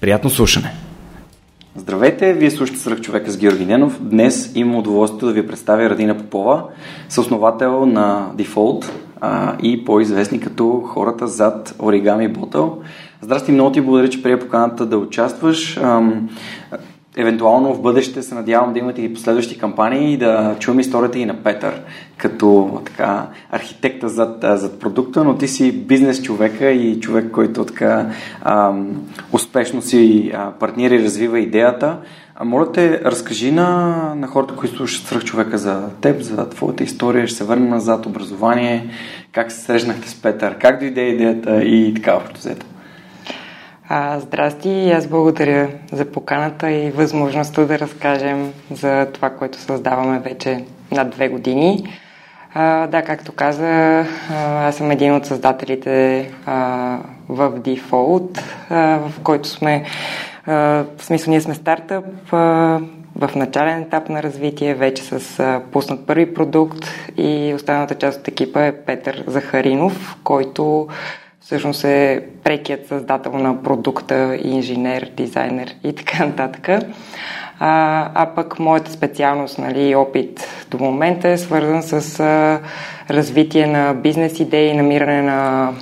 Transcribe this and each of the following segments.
Приятно слушане! Здравейте, вие слушате Сръх човека с Георги Ненов. Днес имам удоволствието да ви представя Радина Попова, съосновател на Default а, и по-известни като хората зад Origami Bottle. Здрасти, много ти благодаря, че прия поканата да участваш. Евентуално в бъдеще се надявам да имате и последващи кампании и да чуем историята и на Петър, като така архитекта зад, зад продукта, но ти си бизнес човека и човек, който така ам, успешно си а, партнира и развива идеята. А моля те, разкажи на, на хората, които слушат свръх човека за теб, за твоята история, ще се върнем назад, образование, как се срещнахте с Петър, как дойде идеята и така общо взето. А, здрасти, аз благодаря за поканата и възможността да разкажем за това, което създаваме вече над две години. А, да, както каза, аз съм един от създателите а, в Default, а, в който сме, а, в смисъл ние сме стартъп, а, в начален етап на развитие, вече с а, пуснат първи продукт и останалата част от екипа е Петър Захаринов, който всъщност е прекият създател на продукта, инженер, дизайнер и така нататък. А, а пък моята специалност, нали, опит до момента е свързан с а, развитие на бизнес идеи, намиране на,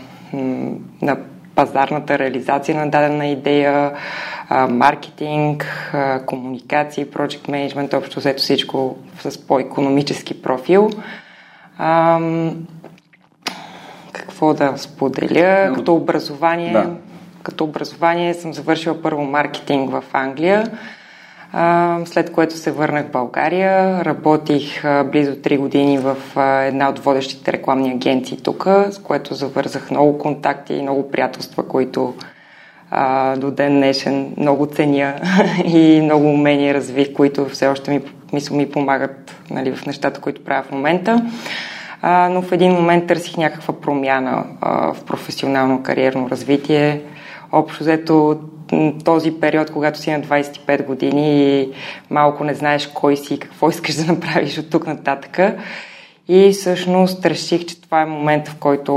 на пазарната реализация на дадена идея, а, маркетинг, а, комуникации, project management, общо взето всичко с по-економически профил. А, какво да споделя. Като образование, да. като образование съм завършила първо маркетинг в Англия, след което се върнах в България. Работих близо 3 години в една от водещите рекламни агенции тук, с което завързах много контакти и много приятелства, които до ден днешен много ценя и много умения развих, които все още ми, мисля, ми помагат нали, в нещата, които правя в момента а, но в един момент търсих някаква промяна а, в професионално кариерно развитие. Общо взето този период, когато си на 25 години и малко не знаеш кой си и какво искаш да направиш от тук нататък. И всъщност реших, че това е момент, в който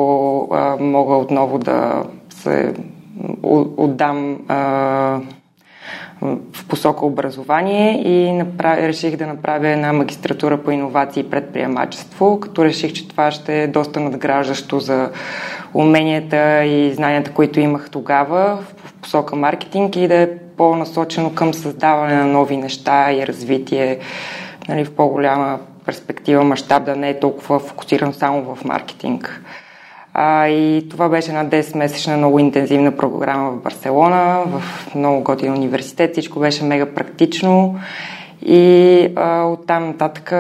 а, мога отново да се отдам а, в посока образование и направ... реших да направя една магистратура по иновации и предприемачество, като реших, че това ще е доста надграждащо за уменията и знанията, които имах тогава в посока маркетинг и да е по-насочено към създаване на нови неща и развитие нали, в по-голяма перспектива, мащаб, да не е толкова фокусиран само в маркетинг. А, и това беше една 10-месечна много интензивна програма в Барселона, в много готин университет. Всичко беше мега практично. И а, оттам нататък,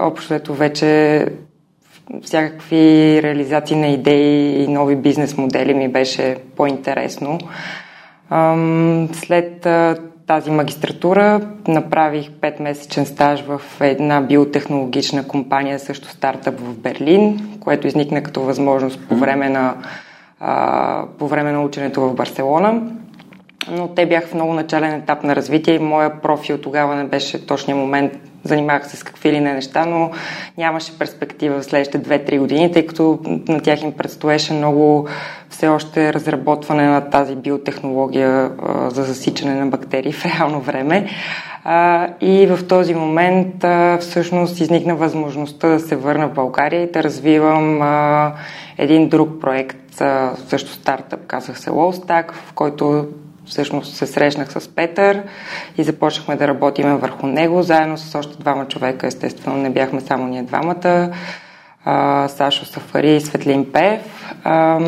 общото вече всякакви реализации на идеи и нови бизнес модели ми беше по-интересно. След тази магистратура направих 5-месечен стаж в една биотехнологична компания, също стартъп в Берлин, което изникна като възможност по време на, а, по време на ученето в Барселона. но те бяха в много начален етап на развитие и моя профил тогава не беше точния момент. Занимавах се с какви ли не неща, но нямаше перспектива в следващите 2-3 години, тъй като на тях им предстоеше много все още разработване на тази биотехнология а, за засичане на бактерии в реално време. А, и в този момент а, всъщност изникна възможността да се върна в България и да развивам а, един друг проект, а, също стартъп, казах се Lowstack, в който всъщност се срещнах с Петър и започнахме да работиме върху него, заедно с още двама човека, естествено не бяхме само ние двамата, а, Сашо Сафари и Светлин Пев. А,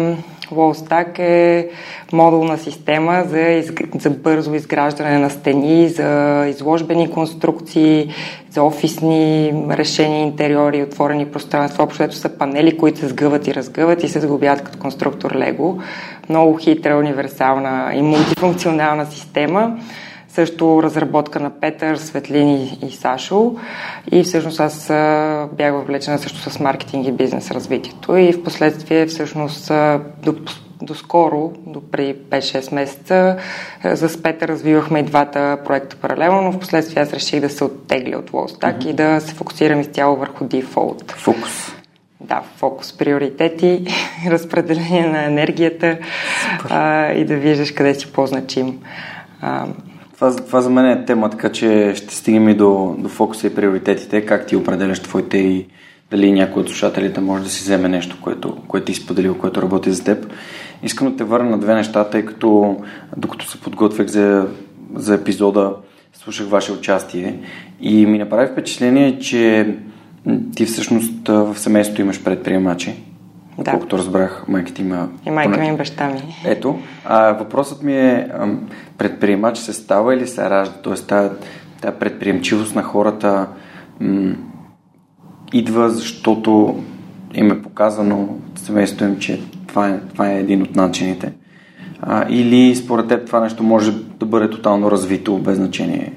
Wallstack е модулна система за, из... за бързо изграждане на стени, за изложбени конструкции, за офисни решения, интериори, отворени пространства. Общо са панели, които се сгъват и разгъват и се сгубят като конструктор Лего. Много хитра, универсална и мултифункционална система също разработка на Петър, Светлини и Сашо. И всъщност аз бях въвлечена също с маркетинг и бизнес развитието. И в последствие всъщност до, до скоро, до преди 5-6 месеца, за Петър развивахме и двата проекта паралелно, но в последствие аз реших да се оттегля от Wallstack mm-hmm. и да се фокусирам изцяло върху дефолт. Фокус. Да, фокус, приоритети, разпределение на енергията а, и да виждаш къде си по-значим. А, това, това за мен е тема, така че ще стигнем и до, до фокуса и приоритетите, как ти определяш твоите и дали някой от слушателите може да си вземе нещо, което, което ти изподелил, което работи за теб. Искам да те върна на две неща, тъй като докато се подготвях за, за епизода, слушах ваше участие и ми направи впечатление, че ти всъщност в семейството имаш предприемачи. Да. Колкото разбрах, майка ти има... И майка ми и баща ми. Ето. А, въпросът ми е, предприемач се става или се ражда? Тоест, тази, тази предприемчивост на хората м- идва, защото им е показано семейството им, че това е, това е един от начините. А, или според теб това нещо може да бъде тотално развито, без значение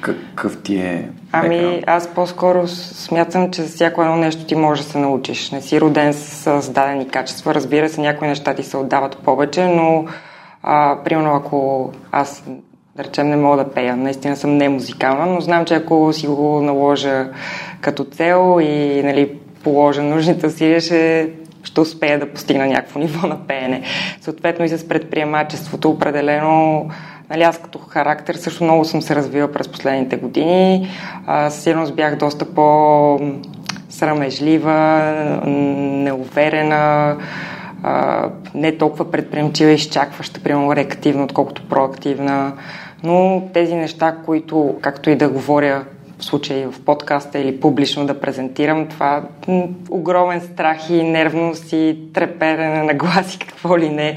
какъв ти е Ами, аз по-скоро смятам, че за всяко едно нещо ти можеш да се научиш. Не си роден с зададени качества. Разбира се, някои неща ти се отдават повече, но а, примерно ако аз да речем, не мога да пея. Наистина съм не музикална, но знам, че ако си го наложа като цел и нали, положа нужните усилия, ще, ще успея да постигна някакво ниво на пеене. Съответно и с предприемачеството определено Нали, аз като характер също много съм се развила през последните години. Сигурност бях доста по срамежлива, неуверена, а, не толкова предприемчива, изчакваща, примерно реактивна, отколкото проактивна. Но тези неща, които, както и да говоря в случай в подкаста или публично да презентирам, това огромен страх и нервност и треперене на гласи, какво ли не.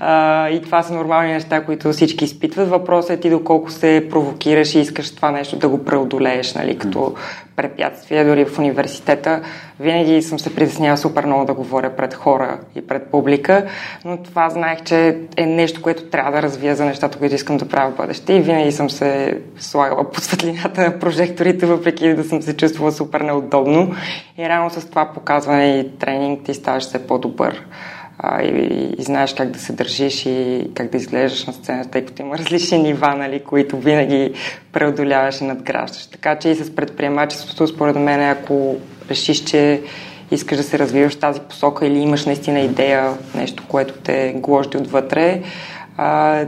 А, и това са нормални неща, които всички изпитват. Въпросът е ти доколко се провокираш и искаш това нещо да го преодолееш, нали, като препятствия, дори в университета. Винаги съм се притеснява супер много да говоря пред хора и пред публика, но това знаех, че е нещо, което трябва да развия за нещата, които искам да правя в бъдеще и винаги съм се слагала под светлината на прожекторите, въпреки да съм се чувствала супер неудобно. И рано с това показване и тренинг ти ставаш все по-добър и, и знаеш как да се държиш и как да изглеждаш на сцената, тъй като има различни нива, нали, които винаги преодоляваш и надграждаш. Така че и с предприемачеството, според мен, ако решиш, че искаш да се развиваш в тази посока или имаш наистина идея, нещо, което те гложди отвътре, а,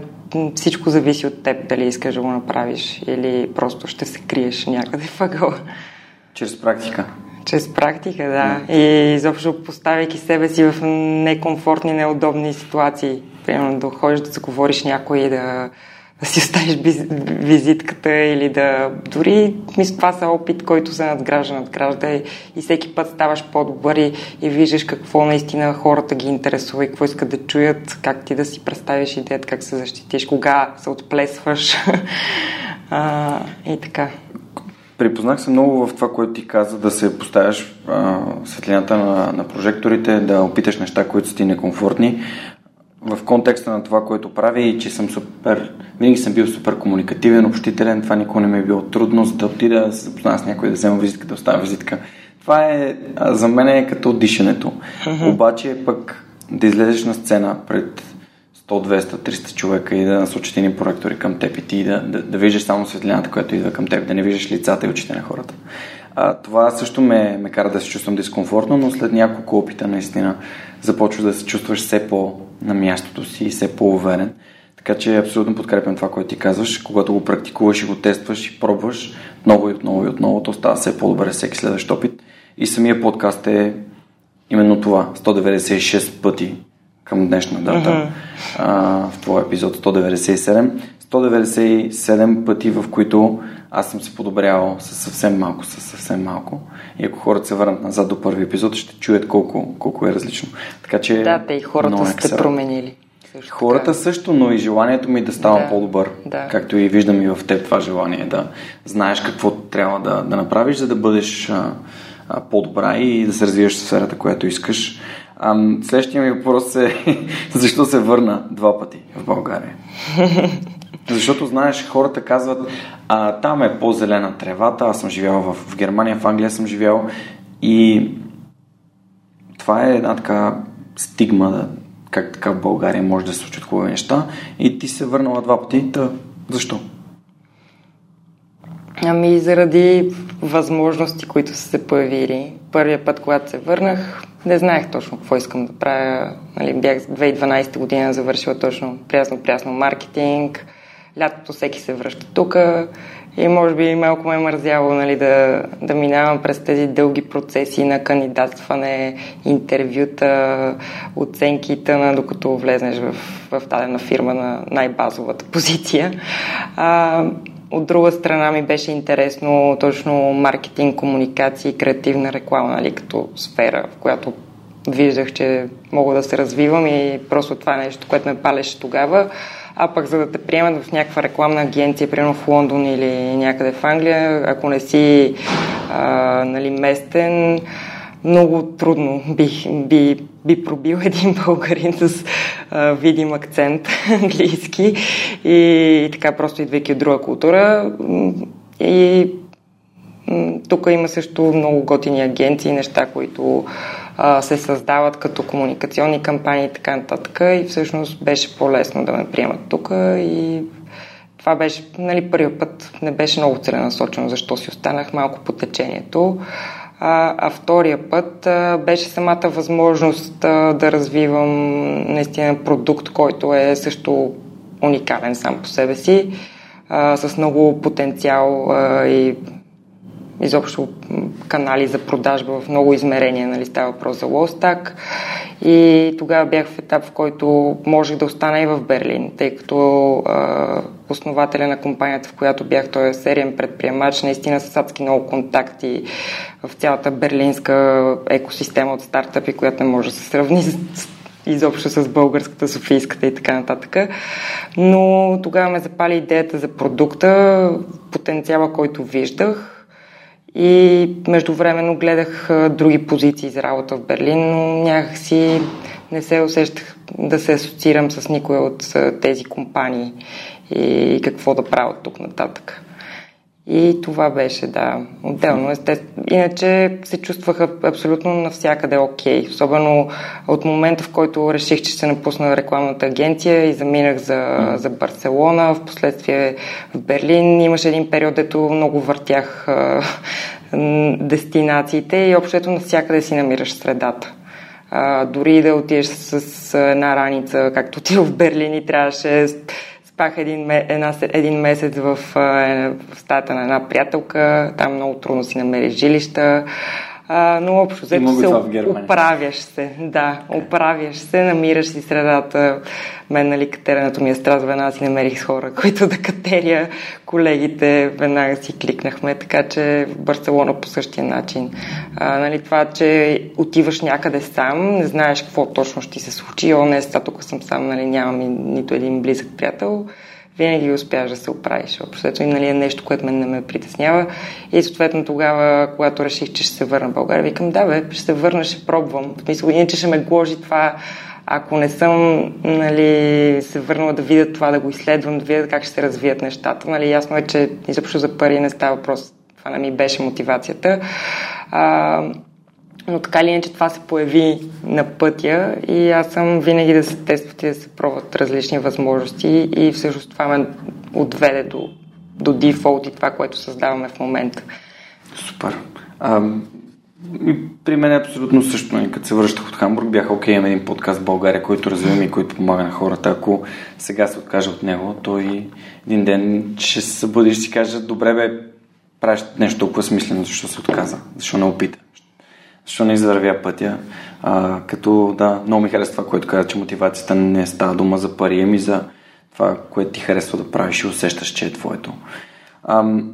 всичко зависи от теб, дали искаш да го направиш или просто ще се криеш някъде въгъла. Чрез практика. Чрез практика, да. И изобщо поставяйки себе си в некомфортни, неудобни ситуации. Примерно да ходиш да заговориш някой и да, да си оставиш визитката или да... Дори, мисля, това са опит, който се надгражда, надгражда и, и всеки път ставаш по-добър и, и виждаш какво наистина хората ги интересува и какво искат да чуят, как ти да си представиш идеята, как се защитиш, кога се отплесваш а, и така. Припознах се много в това, което ти каза, да се поставяш а, светлината на, на прожекторите, да опиташ неща, които са ти некомфортни. В контекста на това, което прави и че съм супер, винаги съм бил супер комуникативен, общителен, това никога не ми е било трудно, за да отида да се запозная с някой, да взема визитка, да оставя визитка. Това е, за мен е като дишането. Обаче пък да излезеш на сцена пред 100, 200, 300 човека и да насочат ни проектори към теб и ти да, да, да виждаш само светлината, която идва към теб, да не виждаш лицата и очите на хората. А, това също ме, ме кара да се чувствам дискомфортно, но след няколко опита наистина започваш да се чувстваш все по на мястото си и все по-уверен. Така че абсолютно подкрепям това, което ти казваш. Когато го практикуваш и го тестваш и пробваш отново и отново и отново, то става все по-добре всеки следващ опит. И самия подкаст е именно това. 196 пъти към днешна дата. Uh-huh. А, в твоя епизод 197. 197 пъти, в които аз съм се подобрявал със съвсем малко, със съвсем малко. И ако хората се върнат назад до първи епизод, ще чуят колко, колко е различно. Така че. Да, те и хората сте променили. Също хората така. също, но и желанието ми да ставам да, по-добър. Да. Както и виждам и в теб това желание да знаеш какво трябва да, да направиш, за да бъдеш а, а, по-добра и да се развиеш в сферата, която искаш. А, следващия ми въпрос е защо се върна два пъти в България? Защото, знаеш, хората казват, а, там е по-зелена тревата, аз съм живял в, в Германия, в Англия съм живял и това е една така стигма, да, как така в България може да се случат хубави неща и ти се върнала два пъти, да, защо? Ами заради възможности, които са се появили. Първия път, когато се върнах, не знаех точно какво искам да правя. Нали, бях 2012 година завършила точно прясно-прясно маркетинг. Лятото всеки се връща тук и може би малко ме е мързяло нали, да, да минавам през тези дълги процеси на кандидатстване, интервюта, оценки тъна, докато влезнеш в, в дадена фирма на най-базовата позиция. А, от друга страна ми беше интересно точно маркетинг, комуникации, креативна реклама, нали, като сфера, в която виждах, че мога да се развивам и просто това е нещо, което ме палеше тогава. А пък за да те приемат в някаква рекламна агенция, примерно в Лондон или някъде в Англия, ако не си а, нали, местен, много трудно бих, би, би пробил един българин с а, видим акцент английски и, и така просто идвайки от друга култура. И тук има също много готини агенции, неща, които а, се създават като комуникационни кампании и така нататък. И всъщност беше по-лесно да ме приемат тук и това беше, нали, първият път не беше много целенасочено, защо си останах малко по течението. А, а втория път а, беше самата възможност а, да развивам наистина продукт, който е също уникален сам по себе си, а, с много потенциал а, и изобщо канали за продажба в много измерения, нали, става въпрос за Лостак. И тогава бях в етап, в който можех да остана и в Берлин, тъй като а, основателя на компанията, в която бях, той е сериен предприемач, наистина с адски много контакти в цялата берлинска екосистема от стартъпи, която не може да се сравни с изобщо с българската, софийската и така нататък. Но тогава ме запали идеята за продукта, потенциала, който виждах и междувременно гледах други позиции за работа в Берлин, но някакси не се усещах да се асоциирам с никоя от тези компании и какво да правя тук нататък. И това беше, да, отделно. Иначе се чувствах абсолютно навсякъде окей. Okay. Особено от момента, в който реших, че ще напусна рекламната агенция и заминах за, за Барселона. В последствие в Берлин имаше един период, дето много въртях а, дестинациите и общото навсякъде си намираш средата. А, дори да отидеш с, с една раница, както ти в Берлин и трябваше спах един, една, един месец в, в стаята на една приятелка. Там много трудно си намериш жилища. А, но общо взето се оправяш се. Да, оправяш се, намираш си средата. Мен, нали, катеренето ми е страст, веднага си намерих хора, които да катеря. Колегите веднага си кликнахме, така че в Барселона по същия начин. А, нали, това, че отиваш някъде сам, не знаеш какво точно ще се случи. О, не, тук съм сам, нали, нямам нито един близък приятел винаги успяваш да се оправиш. Общото и нали, е нещо, което мен не ме притеснява. И съответно тогава, когато реших, че ще се върна в България, викам, да бе, ще се върна, ще пробвам. В смисъл, иначе ще ме гложи това, ако не съм нали, се върнала да видя това, да го изследвам, да видя как ще се развият нещата. Нали, ясно е, че изобщо за пари не става въпрос. Това не ми беше мотивацията. А, Но така или иначе това се появи на пътя и аз съм винаги да се тестват и да се пробват различни възможности и всъщност това ме отведе до, до дефолт и това, което създаваме в момента. Супер. А, и при мен е абсолютно също. Нали, като се връщах от Хамбург, бях окей, имам един подкаст в България, който развивам и който помага на хората. Ако сега се откажа от него, той един ден ще се събуди и ще си каже, добре бе, правиш нещо толкова смислено, защо се отказа, защо не опита, защо не извървя пътя. А, като да, много ми харесва това, което каза, че мотивацията не става дума за пари, ами за това, което ти харесва да правиш и усещаш, че е твоето. Ам,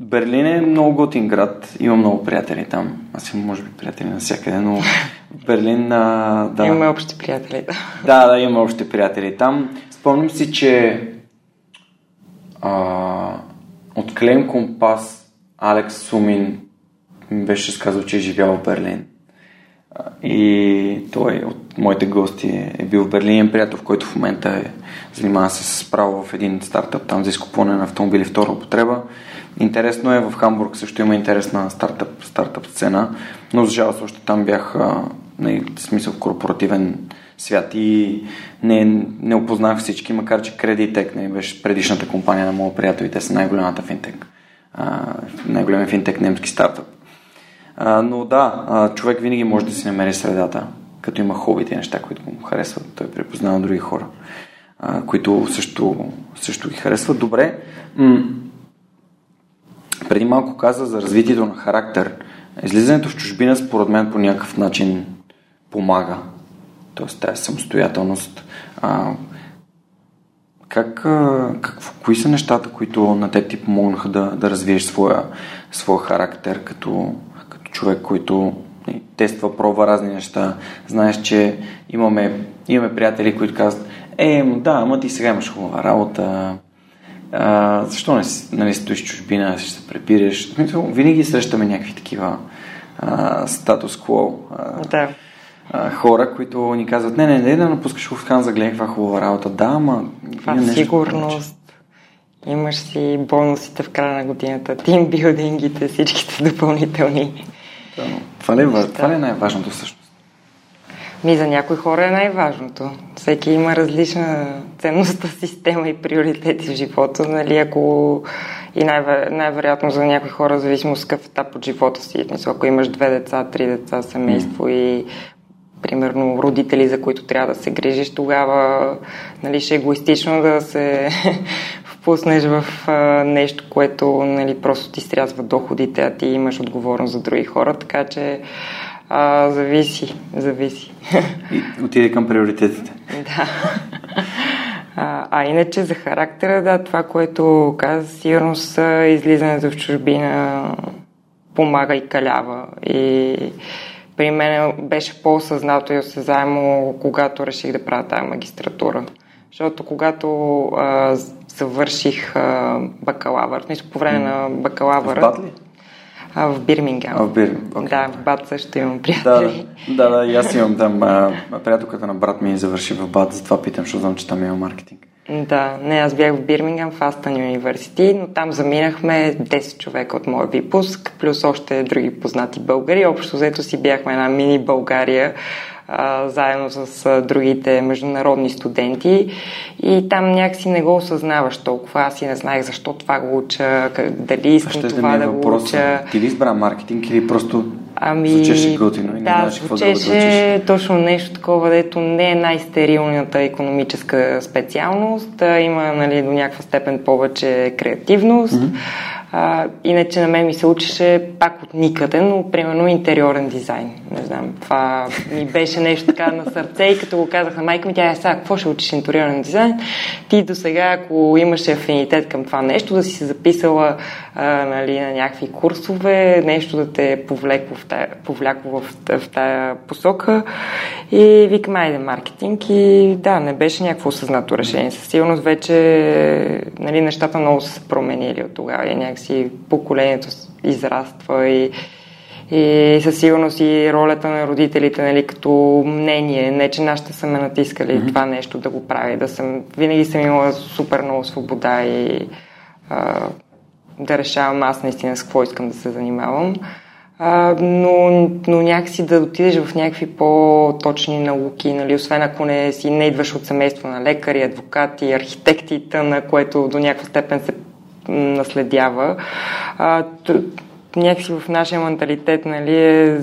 Берлин е много готин град. Има много приятели там. Аз имам, може би, приятели навсякъде, но Берлин, а, да. Имаме общи приятели, да. Да, да, има общи приятели там. Спомням си, че а, от Клейм Компас Алекс Сумин ми беше сказал, че е живял в Берлин. И той от моите гости е бил в Берлин, приятел, в който в момента е занимава се с право в един стартъп там за изкупване на автомобили втора употреба. Интересно е, в Хамбург също има интересна стартъп, стартъп сцена, но за жалост още там бях в смисъл в корпоративен свят и не, не опознах всички, макар че Creditec не беше предишната компания на моят приятел и те са най-голямата финтек. най-големия финтек немски стартъп. Но да, човек винаги може да си намери средата, като има хобите неща, които му харесват. Той препознава други хора, които също, също ги харесват. Добре. Преди малко каза за развитието на характер. Излизането в чужбина, според мен, по някакъв начин помага. Тоест, тази самостоятелност. Как, как, кои са нещата, които на теб ти помогнаха да, да развиеш своя, своя характер като човек, който нали, тества, пробва разни неща. Знаеш, че имаме, имаме приятели, които казват, е, да, ама ти сега имаш хубава работа, а, защо не нали, стоиш чужбина, ще се препираш. Винаги срещаме някакви такива статус-кво да. хора, които ни казват, не, не, не, да напускаш в Хан за гледай каква хубава работа. Да, ама... Това сигурност. Имаш си бонусите в края на годината, тимбилдингите, всичките допълнителни. Да, това, ли е, това ли е най-важното всъщност? Ми за някои хора е най-важното. Всеки има различна ценността система и приоритети в живота. Нали, ако и най- най-вероятно за някои хора, в зависимост какъв етап от живота си. Мисля, ако имаш две деца, три деца, семейство и примерно родители, за които трябва да се грижиш, тогава нали, ще е егоистично да се впуснеш в а, нещо, което нали, просто ти срязва доходите, а ти имаш отговорност за други хора, така че а, зависи, зависи. И отиде към приоритетите. да. А, а иначе за характера, да, това, което каза, сигурно са излизането в чужбина помага и калява. И при мен беше по-осъзнато и осезаемо, когато реших да правя тази магистратура. Защото когато а, завърших а, бакалавър, по време на бакалавъра... В Батли? А, в Бирмингам. А, в Бирмингам. Okay. Да, в Бат също имам приятели. Да, да, да, и аз имам там. А, приятелката на брат ми завърши в Бат, затова питам, защото знам, че там има маркетинг. Да, не, аз бях в Бирмингам, в Астън университет, но там заминахме 10 човека от моя випуск, плюс още други познати българи. Общо взето си бяхме една мини България, а, заедно с а, другите международни студенти и там някакси не го осъзнаваш толкова. Аз и не знаех защо това го уча, как, дали искам това да, да го уча. Ти ли избра маркетинг или просто Ами, звучеше готино и не да, звучеше да точно нещо такова, дето не е най-стерилната економическа специалност, да има нали, до някаква степен повече креативност. Mm-hmm а, иначе на мен ми се учеше пак от никъде, но примерно интериорен дизайн. Не знам, това ми беше нещо така на сърце и като го казах на майка ми, тя е сега, какво ще учиш интериорен дизайн? Ти до сега, ако имаше афинитет към това нещо, да си се записала а, нали, на някакви курсове, нещо да те повлекло в тая, в, в тая посока и викам, айде маркетинг и да, не беше някакво осъзнато решение. Със сигурност вече нали, нещата много са се променили от тогава и някакси поколението израства и и със сигурност и ролята на родителите, нали, като мнение, не че нашите са ме натискали mm-hmm. това нещо да го прави, да съм, винаги съм имала супер много свобода и а, да решавам аз наистина с какво искам да се занимавам. а, но, но някакси да отидеш в някакви по-точни науки, нали, освен ако не си не идваш от семейство на лекари, адвокати, архитекти, на което до някаква степен се наследява. А, т- някакси в нашия менталитет нали, е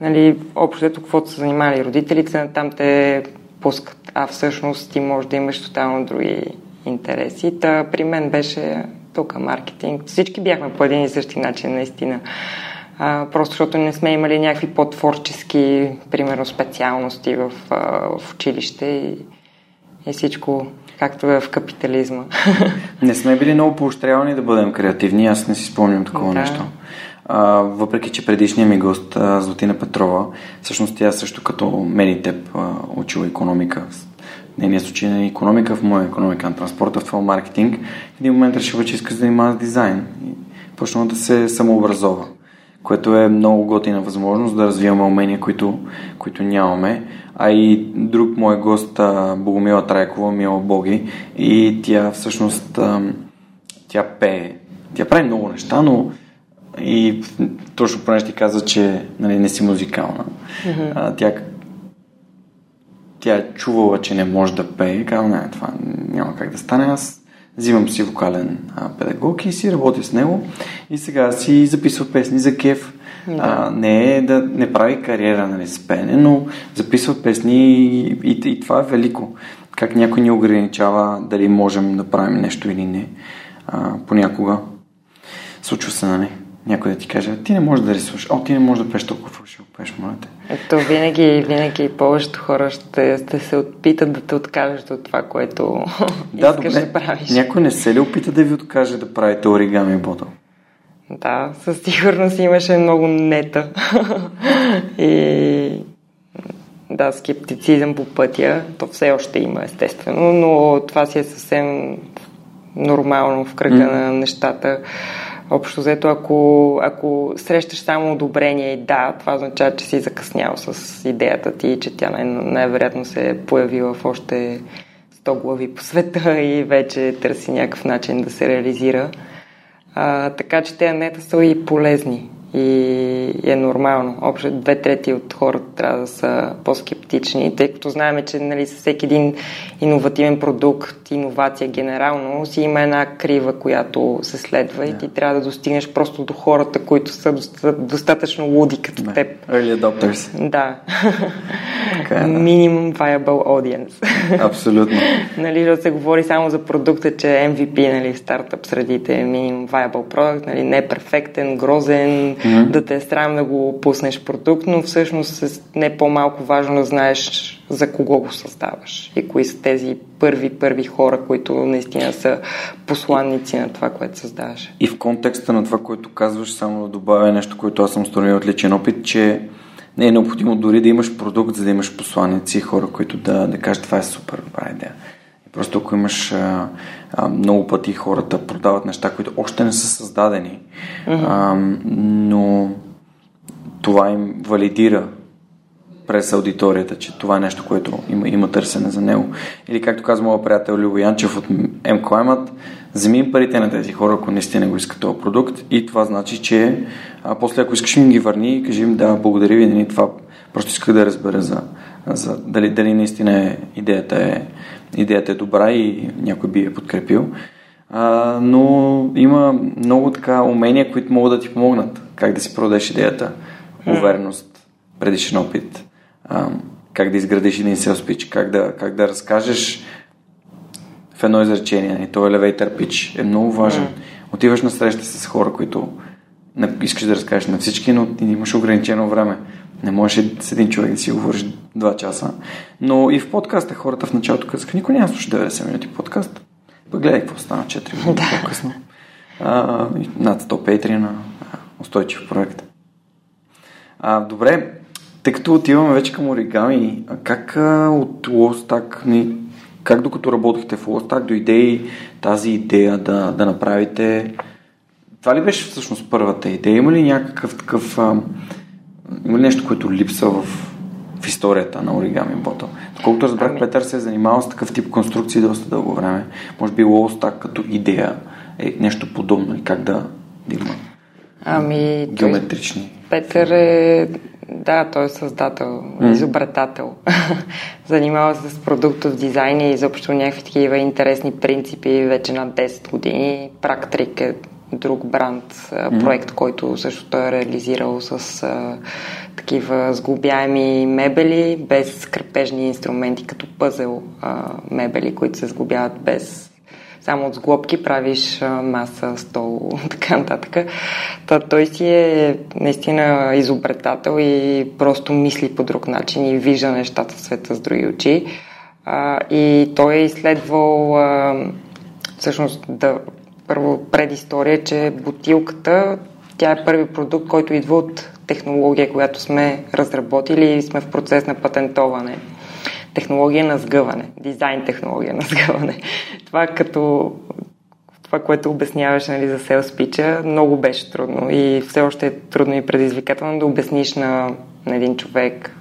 нали, общо каквото са занимали родителите, там те пускат, а всъщност ти можеш да имаш тотално други интереси. Та при мен беше тук маркетинг. Всички бяхме по един и същи начин, наистина. А, просто защото не сме имали някакви по-творчески, примерно, специалности в, в училище и, и всичко както е в капитализма. Не сме били много поощрявани да бъдем креативни, аз не си спомням такова да. нещо. А, въпреки, че предишният ми гост, Златина Петрова, всъщност тя също като мен и теб учила економика. Нейният случай на економика, в моя економика на транспорта, в това маркетинг. В един момент решила, че иска да занимава с дизайн. И почна да се самообразова което е много готина възможност да развиваме умения, които, които нямаме. А и друг мой гост, Богомила Трайкова, Мила Боги, и тя всъщност тя пее. Тя прави много неща, но и точно поне ще каза, че нали, не си музикална. Mm-hmm. А, тя тя е чувала, че не може да пее, казва, не, това няма как да стане. Аз взимам си вокален а, педагог и си работя с него и сега си записва песни за кеф. Да. А, не е да не прави кариера нали, с пене, но записва песни и, и, и това е велико. Как някой ни ограничава дали можем да правим нещо или не. А, понякога случва се, нали? някой да ти каже, ти не можеш да рисуваш, о, ти не можеш да пееш толкова фалшиво, пееш, моля те. Ето, винаги, винаги повечето хора ще, ще се опитат да те откажат от това, което да, искаш добре. да правиш. Някой не се ли опита да ви откаже да правите оригами ботъл? Да, със сигурност имаше много нета. и да, скептицизъм по пътя, то все още има, естествено, но това си е съвсем нормално в кръга mm. на нещата. Общо взето, ако, ако срещаш само одобрение и да, това означава, че си закъснял с идеята ти, че тя най- най-вероятно се е появила в още 100 глави по света и вече търси някакъв начин да се реализира. А, така че те нета са и полезни и е нормално. Общо две трети от хората трябва да са по-скептични, тъй като знаем, че нали, всеки един иновативен продукт, иновация генерално, си има една крива, която се следва yeah. и ти трябва да достигнеш просто до хората, които са достатъчно луди като yeah. теб. Early adopters. Да. Okay, е, да. Minimum viable audience. Абсолютно. нали, да се говори само за продукта, че MVP нали, стартъп средите е Minimum viable product, нали, не е перфектен, грозен, mm-hmm. да те е срам да го пуснеш продукт, но всъщност е не по-малко важно да знаеш за кого го създаваш и кои са тези първи, първи хора, които наистина са посланници на това, което създаваш. И в контекста на това, което казваш, само да добавя нещо, което аз съм установил от личен опит, че не е необходимо дори да имаш продукт, за да имаш посланици, хора, които да, да кажат това е супер добра идея. И просто ако имаш а, а, много пъти хората продават неща, които още не са създадени, mm-hmm. а, но това им валидира през аудиторията, че това е нещо, което има, има търсене за него. Или както казва моят приятел Любо Янчев от M-Climate, вземи парите на тези хора, ако наистина го искат този продукт и това значи, че а, после ако искаш им ги върни и кажи им да, благодаря ви, нали, това просто исках да разбера за, за дали, дали наистина е, идеята, е, идеята е добра и някой би я подкрепил. А, но има много така умения, които могат да ти помогнат как да си продадеш идеята. Увереност, предишен опит, а, как да изградиш един sales pitch, как да, как да разкажеш в едно изречение. И нали, то elevator pitch е много важен. Mm. Отиваш на среща с хора, които искаш да разкажеш на всички, но имаш ограничено време. Не можеш с един човек да си говориш два часа. Но и в подкаста хората в началото казаха, никой няма слуша 90 минути подкаст. Пък гледай какво стана 4 минути по-късно. А, над 100 пейтри на устойчив проект. А, добре, тъй като отиваме вече към оригами, как а, от Лостак, как докато работихте в Лостак, дойде и тази идея да, да направите... Това ли беше всъщност първата идея? Има ли някакъв такъв... А, има ли нещо, което липсва в, в историята на Оригами Ботъл? Колкото разбрах, ами... Петър се е занимавал с такъв тип конструкции доста дълго време. Може би Лостак като идея е нещо подобно и как да, да има ами, геометрични Петър е да, той е създател, mm. изобретател. Занимава се с продуктов дизайн и изобщо някакви такива интересни принципи вече на 10 години. Практрик е друг бранд, mm. проект, който също той е реализирал с а, такива сглобяеми мебели, без крепежни инструменти, като пъзел а, мебели, които се сглобяват без само от сглобки правиш маса, стол, така нататък. Та, той си е наистина изобретател и просто мисли по друг начин и вижда нещата в света с други очи. А, и той е изследвал а, всъщност да, първо предистория, че бутилката тя е първи продукт, който идва от технология, която сме разработили и сме в процес на патентоване технология на сгъване, дизайн технология на сгъване. Това като това, което обясняваш нали, за селс спича, много беше трудно и все още е трудно и предизвикателно да обясниш на, на един човек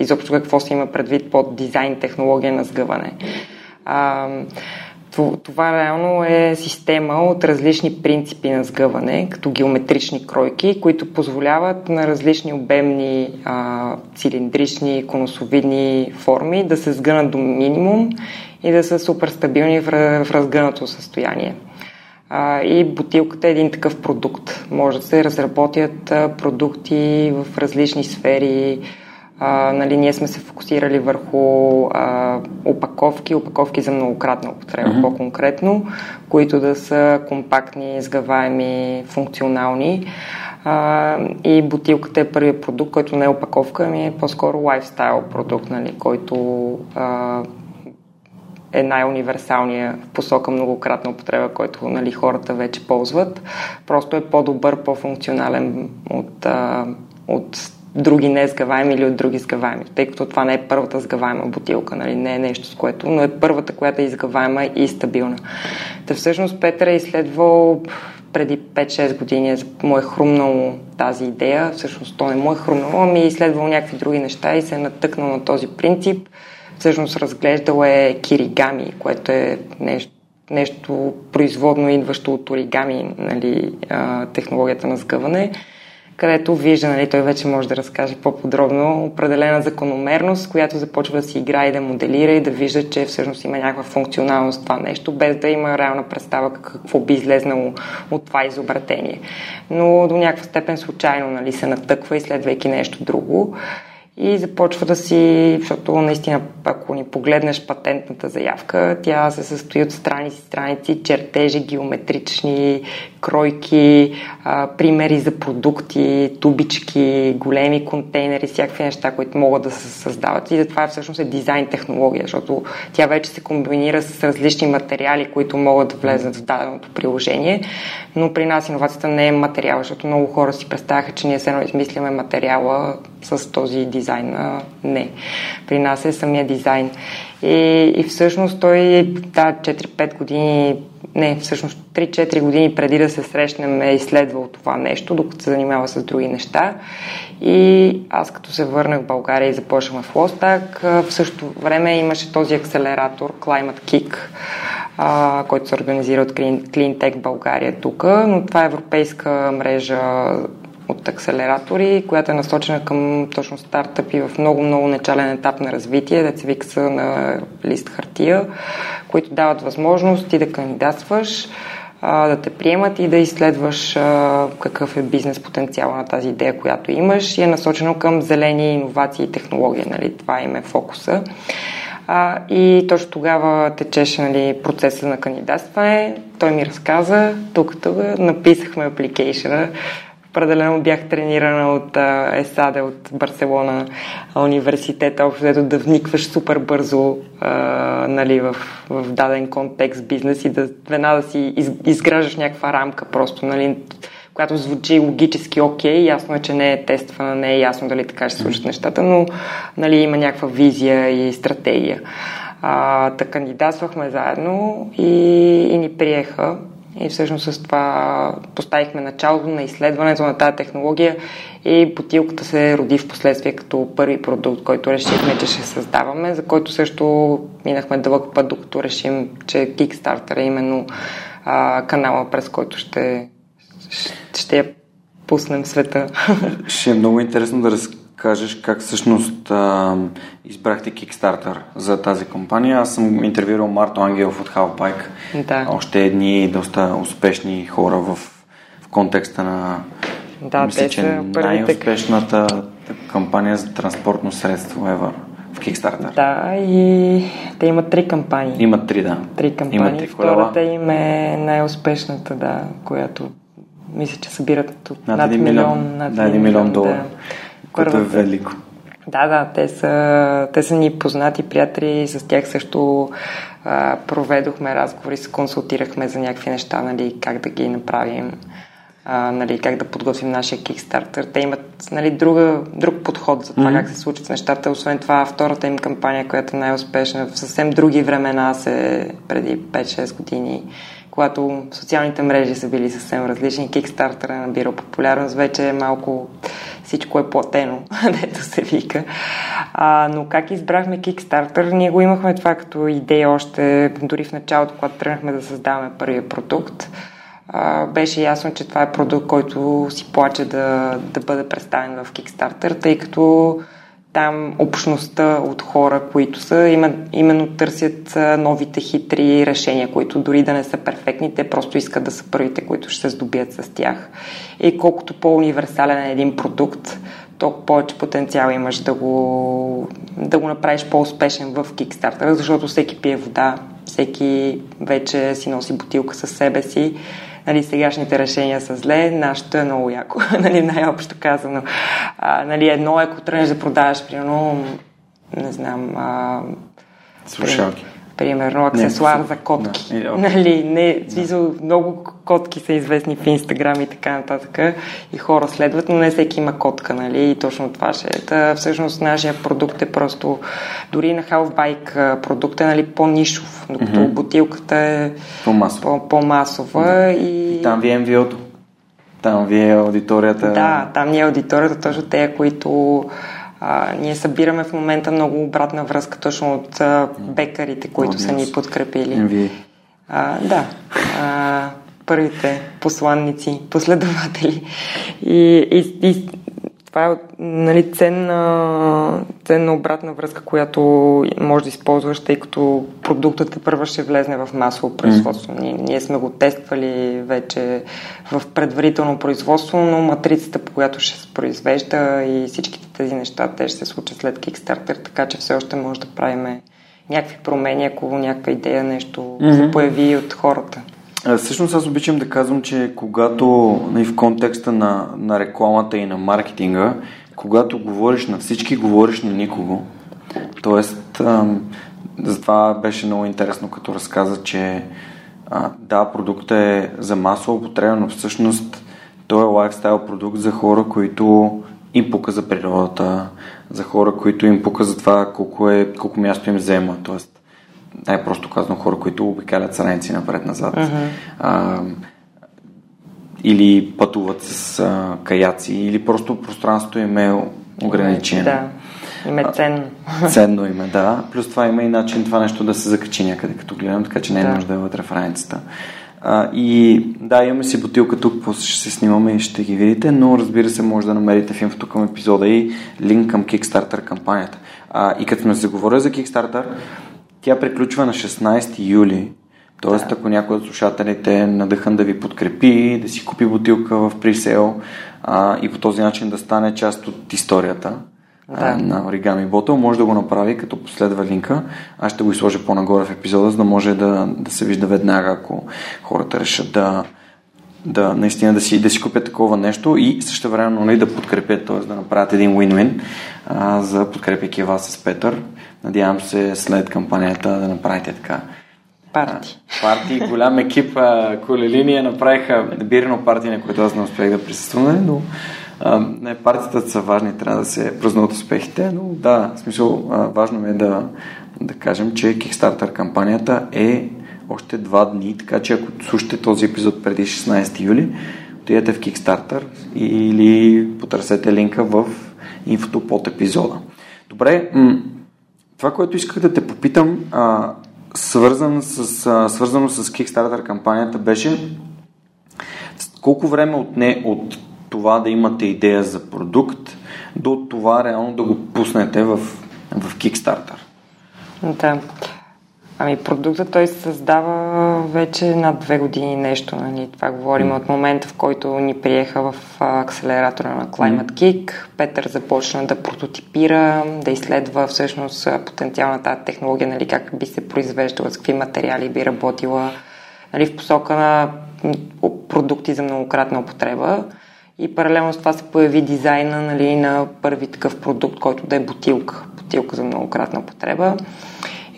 изобщо какво се има предвид под дизайн технология на сгъване. А, това реално е система от различни принципи на сгъване, като геометрични кройки, които позволяват на различни обемни а, цилиндрични, конусовидни форми да се сгънат до минимум и да са супер стабилни в, в разгънато състояние. А, и бутилката е един такъв продукт. Може да се разработят продукти в различни сфери, а, нали, ние сме се фокусирали върху а, опаковки, опаковки за многократна употреба mm-hmm. по-конкретно, които да са компактни, сгъваеми, функционални. А, и бутилката е първият продукт, който не е опаковка, ами е по-скоро лайфстайл продукт, нали, който а, е най-универсалният в посока многократна употреба, който нали, хората вече ползват. Просто е по-добър, по-функционален от, а, от други не сгъваеми или от други сгъваеми, тъй като това не е първата сгъваема бутилка, нали? не е нещо с което, но е първата, която е изгъваема и стабилна. Та всъщност Петър е изследвал преди 5-6 години му е хрумнало тази идея, всъщност то не му е хрумнало, ами е изследвал някакви други неща и се е натъкнал на този принцип. Всъщност разглеждал е киригами, което е нещо нещо производно идващо от оригами, нали, технологията на сгъване където вижда, нали, той вече може да разкаже по-подробно, определена закономерност, която започва да си играе и да моделира и да вижда, че всъщност има някаква функционалност това нещо, без да има реална представа какво би излезнало от това изобретение. Но до някаква степен случайно нали, се натъква, изследвайки нещо друго и започва да си, защото наистина, ако ни погледнеш патентната заявка, тя се състои от страници, страници, чертежи, геометрични, кройки, а, примери за продукти, тубички, големи контейнери, всякакви неща, които могат да се създават. И затова всъщност е дизайн технология, защото тя вече се комбинира с различни материали, които могат да влезат в даденото приложение. Но при нас иновацията не е материал, защото много хора си представяха, че ние се измисляме материала с този дизайн. Не. При нас е самия дизайн. И, и всъщност той, да, 4-5 години, не, всъщност 3-4 години преди да се срещнем е изследвал това нещо, докато се занимава с други неща. И аз като се върнах в България и започнахме в Лостак, в същото време имаше този акселератор Climate Kick, а, който се организира от Clean България тук, но това е европейска мрежа от акселератори, която е насочена към точно стартъпи в много-много начален етап на развитие, се вика на лист хартия, които дават възможност ти да кандидатстваш, да те приемат и да изследваш какъв е бизнес потенциал на тази идея, която имаш и е насочено към зелени иновации и технологии. Нали? Това им е фокуса. И точно тогава течеше нали, процеса на кандидатстване. Той ми разказа, тук написахме апликейшена, определено бях тренирана от ЕСАДЕ, от Барселона университета, общо да вникваш супер бързо а, нали, в, в даден контекст бизнес и да веднага да си из, изграждаш някаква рамка просто, нали, която звучи логически окей, ясно е, че не е тествана, не е ясно дали така ще случат нещата, но нали, има някаква визия и стратегия. А, та кандидатствахме заедно и, и ни приеха и всъщност с това поставихме началото на изследването на тази технология и бутилката се роди в последствие като първи продукт, който решихме, че ще създаваме, за който също минахме дълъг път, докато решим, че Kickstarter е именно а, канала, през който ще, ще я пуснем света. Ще е много интересно да разкажеш как всъщност а, избрахте Kickstarter за тази компания. Аз съм интервюирал Марто Ангелов от Halfbike. Да. Още едни доста успешни хора в, в контекста на да, мисля, че най-успешната кампания за транспортно средство ever в Kickstarter. Да, и те имат три кампании. Имат три, да. Три кампании. Имат три Втората им е най-успешната, да, която мисля, че събират над, над милион, милион, над да, един милион долара, да. Което е велико. Да, да, те са, те са ни познати приятели, с тях също а, проведохме разговори, се консултирахме за някакви неща, нали, как да ги направим а, нали, как да подготвим нашия Kickstarter. Те имат нали, друга, друг подход за това mm-hmm. как се случват нещата. Освен това, втората им кампания, която е най-успешна в съвсем други времена, се преди 5-6 години, когато социалните мрежи са били съвсем различни. Kickstarter е набирал популярност, вече е малко всичко е платено, дето се вика. А, но как избрахме Kickstarter? Ние го имахме това като идея още дори в началото, когато тръгнахме да създаваме първия продукт а, беше ясно, че това е продукт, който си плаче да, да бъде представен в Kickstarter, тъй като там общността от хора, които са, има, именно търсят новите хитри решения, които дори да не са перфектни, те просто искат да са първите, които ще се здобият с тях. И колкото по-универсален е един продукт, толкова повече потенциал имаш да го, да го направиш по-успешен в Kickstarter, защото всеки пие вода, всеки вече си носи бутилка със себе си нали, сегашните решения са зле, нашето е много яко, нали, най-общо казано. А, нали, едно е, ако тръгнеш да продаваш, примерно, не знам, а, Слушалки примерно аксесуар не, за котки. Да, нали, не, да. много котки са известни в Инстаграм и така нататък и хора следват, но не всеки има котка, нали, и точно това ще е. Та, всъщност нашия продукт е просто, дори на Halfbike продукт е нали, по-нишов, докато mm-hmm. бутилката е по-масова, по-масова да. и... и там ви е MVO-то. Там ви е аудиторията. Да, там ни е аудиторията, точно те, които а, ние събираме в момента много обратна връзка точно от а, бекарите, които oh, са ни подкрепили. А, да. А, първите посланници, последователи. И, и, и това е нали, ценна, ценна обратна връзка, която може да използваш, тъй като продуктът е първа ще влезне в масово производство. Mm. Ние, ние сме го тествали вече в предварително производство, но матрицата, по която ще се произвежда и всичките тези неща, те ще се случат след Kickstarter, така че все още може да правим някакви промени, ако някаква идея нещо mm-hmm. се появи от хората. Всъщност аз обичам да казвам, че когато нали, в контекста на, на рекламата и на маркетинга, когато говориш на всички, говориш на никого. Тоест, ам, затова беше много интересно, като разказа, че а, да, продуктът е за масова употреба, но всъщност той е лайфстайл продукт за хора, които им пука за природата, за хора, които им пука за това колко, е, колко място им взема. Тоест, най-просто казано хора, които обикалят страници напред-назад. Uh-huh. А, или пътуват с а, каяци, или просто пространството им е ограничено. Да, им е ценно. Ценно им е, да. Плюс това има и начин това нещо да се закачи някъде, като гледам, така че не е да. нужда да е вътре в раницата. А, и да, имаме си бутилка тук, после ще се снимаме и ще ги видите, но разбира се, може да намерите в инфото към епизода и линк към Kickstarter кампанията. А, и като сме се говоря за Kickstarter, тя приключва на 16 юли. Тоест, да. ако някой от слушателите е надъхан да ви подкрепи, да си купи бутилка в пресейл а, и по този начин да стане част от историята да. а, на Origami Bottle, може да го направи, като последва линка. Аз ще го изложа по-нагоре в епизода, за да може да, да се вижда веднага, ако хората решат да, да наистина да си, да си купят такова нещо и също време нали, да подкрепят, т.е. да направят един win-win а, за подкрепяйки вас с Петър. Надявам се след кампанията да направите така. Парти. Парти, голям екип, колелиния направиха бирено парти, на което аз не успех да присъствам, нали, но а, не, партията са важни, трябва да се празнуват успехите, но да, в смисъл, а, важно е да, да кажем, че Kickstarter кампанията е още два дни, така че ако слушате този епизод преди 16 юли, отидете в Kickstarter или потърсете линка в инфото под епизода. Добре, това, което исках да те попитам, а, с, свързано с Kickstarter кампанията беше колко време отне от това да имате идея за продукт до това реално да го пуснете в, в Kickstarter? Да. Ами продуктът той се създава вече над две години нещо. Нали? Това говорим от момента, в който ни приеха в акселератора на Climate Kick. Петър започна да прототипира, да изследва всъщност потенциалната технология, нали, как би се произвеждала, с какви материали би работила нали, в посока на продукти за многократна употреба. И паралелно с това се появи дизайна нали, на първи такъв продукт, който да е бутилка. Бутилка за многократна употреба.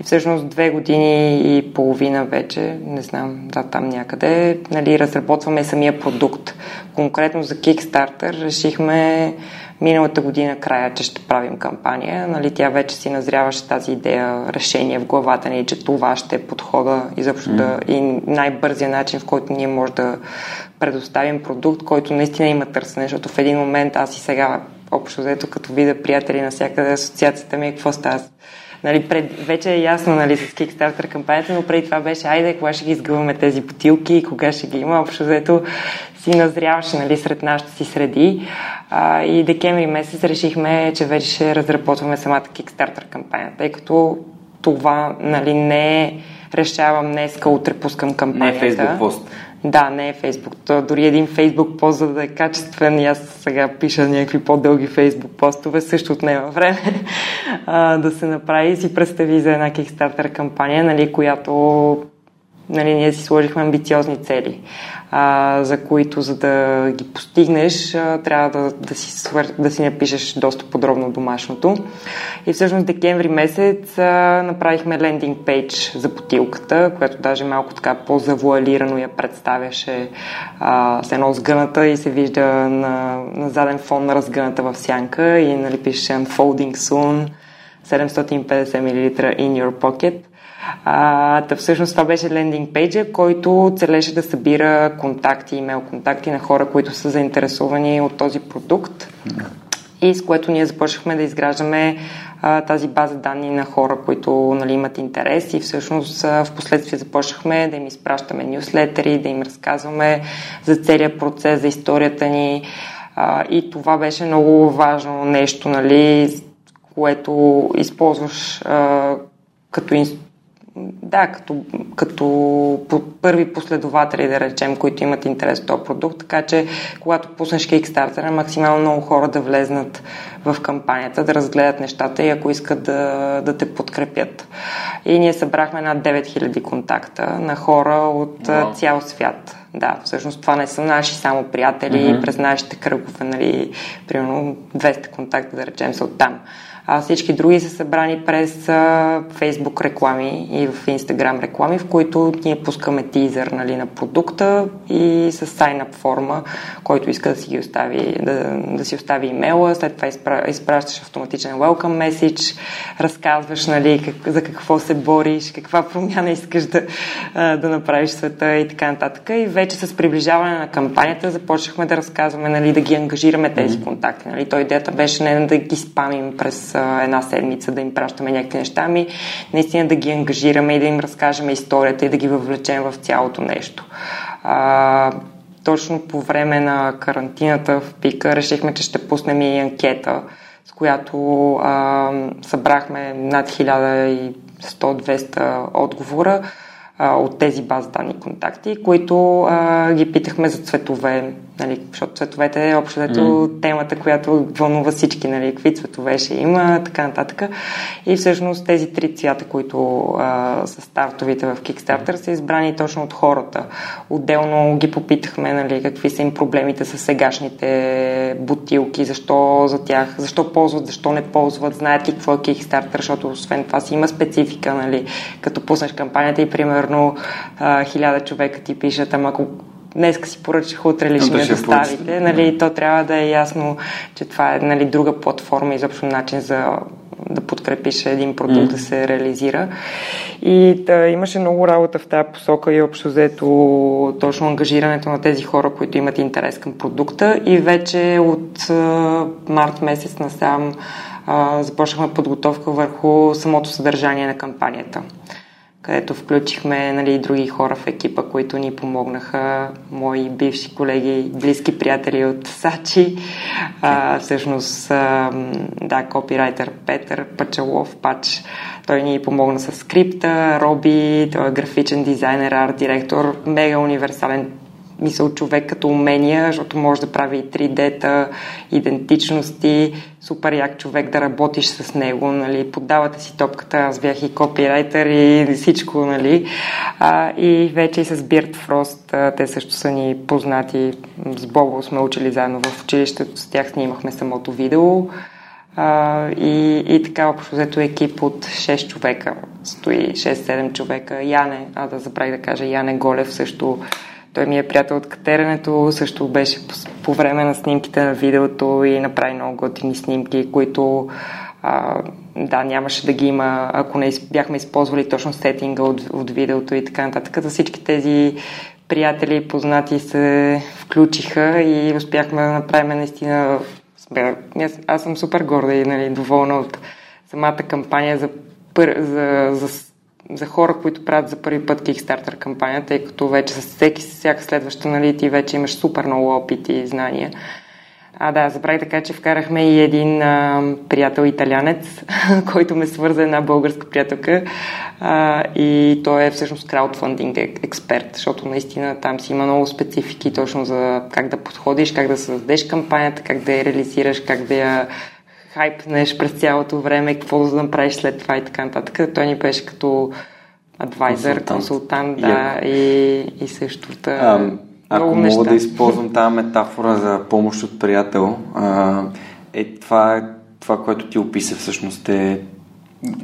И всъщност две години и половина вече, не знам, да, там някъде, нали, разработваме самия продукт. Конкретно за Kickstarter решихме миналата година края, че ще правим кампания. Нали, тя вече си назряваше тази идея, решение в главата ни, че това ще е подхода изобщо mm. да, и най-бързия начин, в който ние може да предоставим продукт, който наистина има търсене, защото в един момент аз и сега общо взето, като видя приятели навсякъде, асоциацията ми е какво става Нали, пред, вече е ясно нали, с Kickstarter кампанията, но преди това беше, айде, кога ще ги изгъваме тези бутилки и кога ще ги има. Общо взето си назряваше нали, сред нашите си среди. А, и декември месец решихме, че вече ще разработваме самата Kickstarter кампания, тъй като това нали, не е решавам днеска, утре пускам кампанията. Не е Facebook пост. Да, не е Фейсбук. То, дори един Фейсбук пост, за да е качествен, и аз сега пиша някакви по-дълги Фейсбук постове, също отнема време а, да се направи и си представи за една Kickstarter кампания, нали, която нали, ние си сложихме амбициозни цели, а, за които, за да ги постигнеш, а, трябва да, да, си свър... да си напишеш доста подробно домашното. И всъщност декември месец а, направихме лендинг пейдж за потилката, която даже малко така по-завуалирано я представяше а, с едно сгъната и се вижда на, на заден фон на разгъната в сянка и нали, пише Unfolding Soon 750 мл in your pocket. А, да всъщност това беше лендинг пейджа, който целеше да събира контакти, имейл контакти на хора, които са заинтересовани от този продукт. И с което ние започнахме да изграждаме а, тази база данни на хора, които нали, имат интерес и всъщност в последствие започнахме да им изпращаме нюслетери, да им разказваме за целият процес, за историята ни. А, и това беше много важно нещо, нали, което използваш а, като инструмент да, като, като първи последователи, да речем, които имат интерес в този продукт, така че когато пуснеш Kickstarter, максимално много хора да влезнат в кампанията, да разгледат нещата и ако искат да, да те подкрепят. И ние събрахме над 9000 контакта на хора от wow. цял свят. Да, всъщност това не са наши само приятели mm-hmm. през нашите кръгове, нали, примерно 200 контакта, да речем, са оттам. там а всички други са събрани през Facebook реклами и в Instagram реклами, в които ние пускаме тизър нали, на продукта и с sign-up форма, който иска да си ги остави, да, да си остави имейла, след това изпра, изпращаш автоматичен welcome message, разказваш нали, как, за какво се бориш, каква промяна искаш да, да направиш света и така нататък. И вече с приближаване на кампанията започнахме да разказваме, нали, да ги ангажираме тези контакти. Нали. Той идеята беше не да ги спамим през една седмица да им пращаме някакви неща, ми наистина да ги ангажираме и да им разкажем историята и да ги въвлечем в цялото нещо. А, точно по време на карантината в пика решихме, че ще пуснем и анкета, с която а, събрахме над 1100-200 отговора а, от тези баз данни контакти, които а, ги питахме за цветове, нали, защото цветовете е общо mm. темата, която вълнува всички, нали, какви цветове ще има, така нататък. И всъщност тези три цвята, които а, са стартовите в Kickstarter, са избрани точно от хората. Отделно ги попитахме, нали, какви са им проблемите с сегашните бутилки, защо за тях, защо ползват, защо не ползват, знаят ли какво е Kickstarter, защото освен това си има специфика, нали, като пуснеш кампанията и примерно хиляда човека ти пишат, ама ако днеска си поръчах, утре ли ще ме доставите. Нали, то трябва да е ясно, че това е нали, друга платформа, изобщо начин за да подкрепиш един продукт mm. да се реализира. И да, имаше много работа в тази посока и общо взето точно ангажирането на тези хора, които имат интерес към продукта. И вече от а, март месец насам а, започнахме подготовка върху самото съдържание на кампанията където включихме нали, други хора в екипа, които ни помогнаха, мои бивши колеги, близки приятели от Сачи. А, всъщност, а, да, копирайтер Петър Пачалов, Пач, той ни помогна с скрипта, Роби, той е графичен дизайнер, арт директор, мега универсален мисъл човек като умения, защото може да прави и 3D-та, идентичности, супер як човек да работиш с него, нали, поддавате си топката, аз бях и копирайтер и всичко, нали, а, и вече и с Бирт Фрост, а, те също са ни познати, с Бобо сме учили заедно в училището, с тях снимахме самото видео, а, и, и така общо взето екип от 6 човека, стои 6-7 човека, Яне, а да забравих да кажа, Яне Голев също той ми е приятел от катеренето, също беше по, по време на снимките на видеото и направи много готини снимки, които а, да, нямаше да ги има, ако не бяхме използвали точно сетинга от, от видеото и така нататък. За всички тези приятели и познати се включиха и успяхме да направим наистина... Аз, аз съм супер горда и нали, доволна от самата кампания за, за, за за хора, които правят за първи път Kickstarter кампания, тъй като вече с всеки, всяка следваща, нали, ти вече имаш супер много опит и знания. А, да, забравих така, че вкарахме и един а, приятел италянец, който ме свърза една българска приятелка а, и той е всъщност краудфандинг експерт, защото наистина там си има много специфики точно за как да подходиш, как да създадеш кампанията, как да я реализираш, как да я хайпнеш през цялото време, какво да направиш след това и така нататък. Той ни беше като адвайзър, консултант, консултант да, и, и също. Да, а, ако мога неща. да използвам тази метафора за помощ от приятел, а, е това, това, което ти описа всъщност е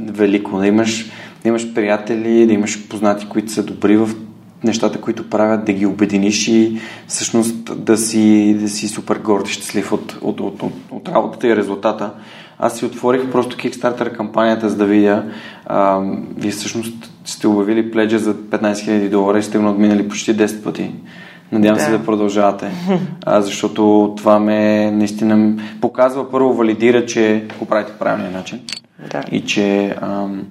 велико. Да имаш, да имаш приятели, да имаш познати, които са добри в нещата, които правят, да ги обединиш и всъщност да си, да си супер горд и щастлив от, от, от, от, от работата и резултата. Аз си отворих просто Kickstarter кампанията, за да видя. А, вие всъщност сте обявили пледжа за 15 000 долара и сте го надминали почти 10 пъти. Надявам да. се да продължавате, а, защото това ме наистина показва, първо валидира, че го правите правилния начин да. и че ам,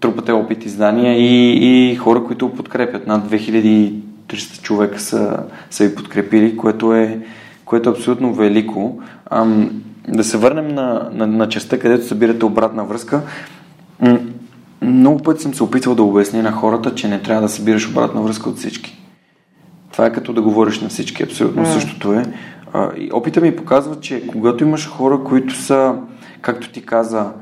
трупате опит и знания и, и хора, които подкрепят. Над 2300 човека са, са ви подкрепили, което е, което е абсолютно велико. Ам, да се върнем на, на, на частта, където събирате обратна връзка. Много пъти съм се опитвал да обясня на хората, че не трябва да събираш обратна връзка от всички. Това е като да говориш на всички. Абсолютно mm. същото е. А, и опита ми показва, че когато имаш хора, които са, както ти каза,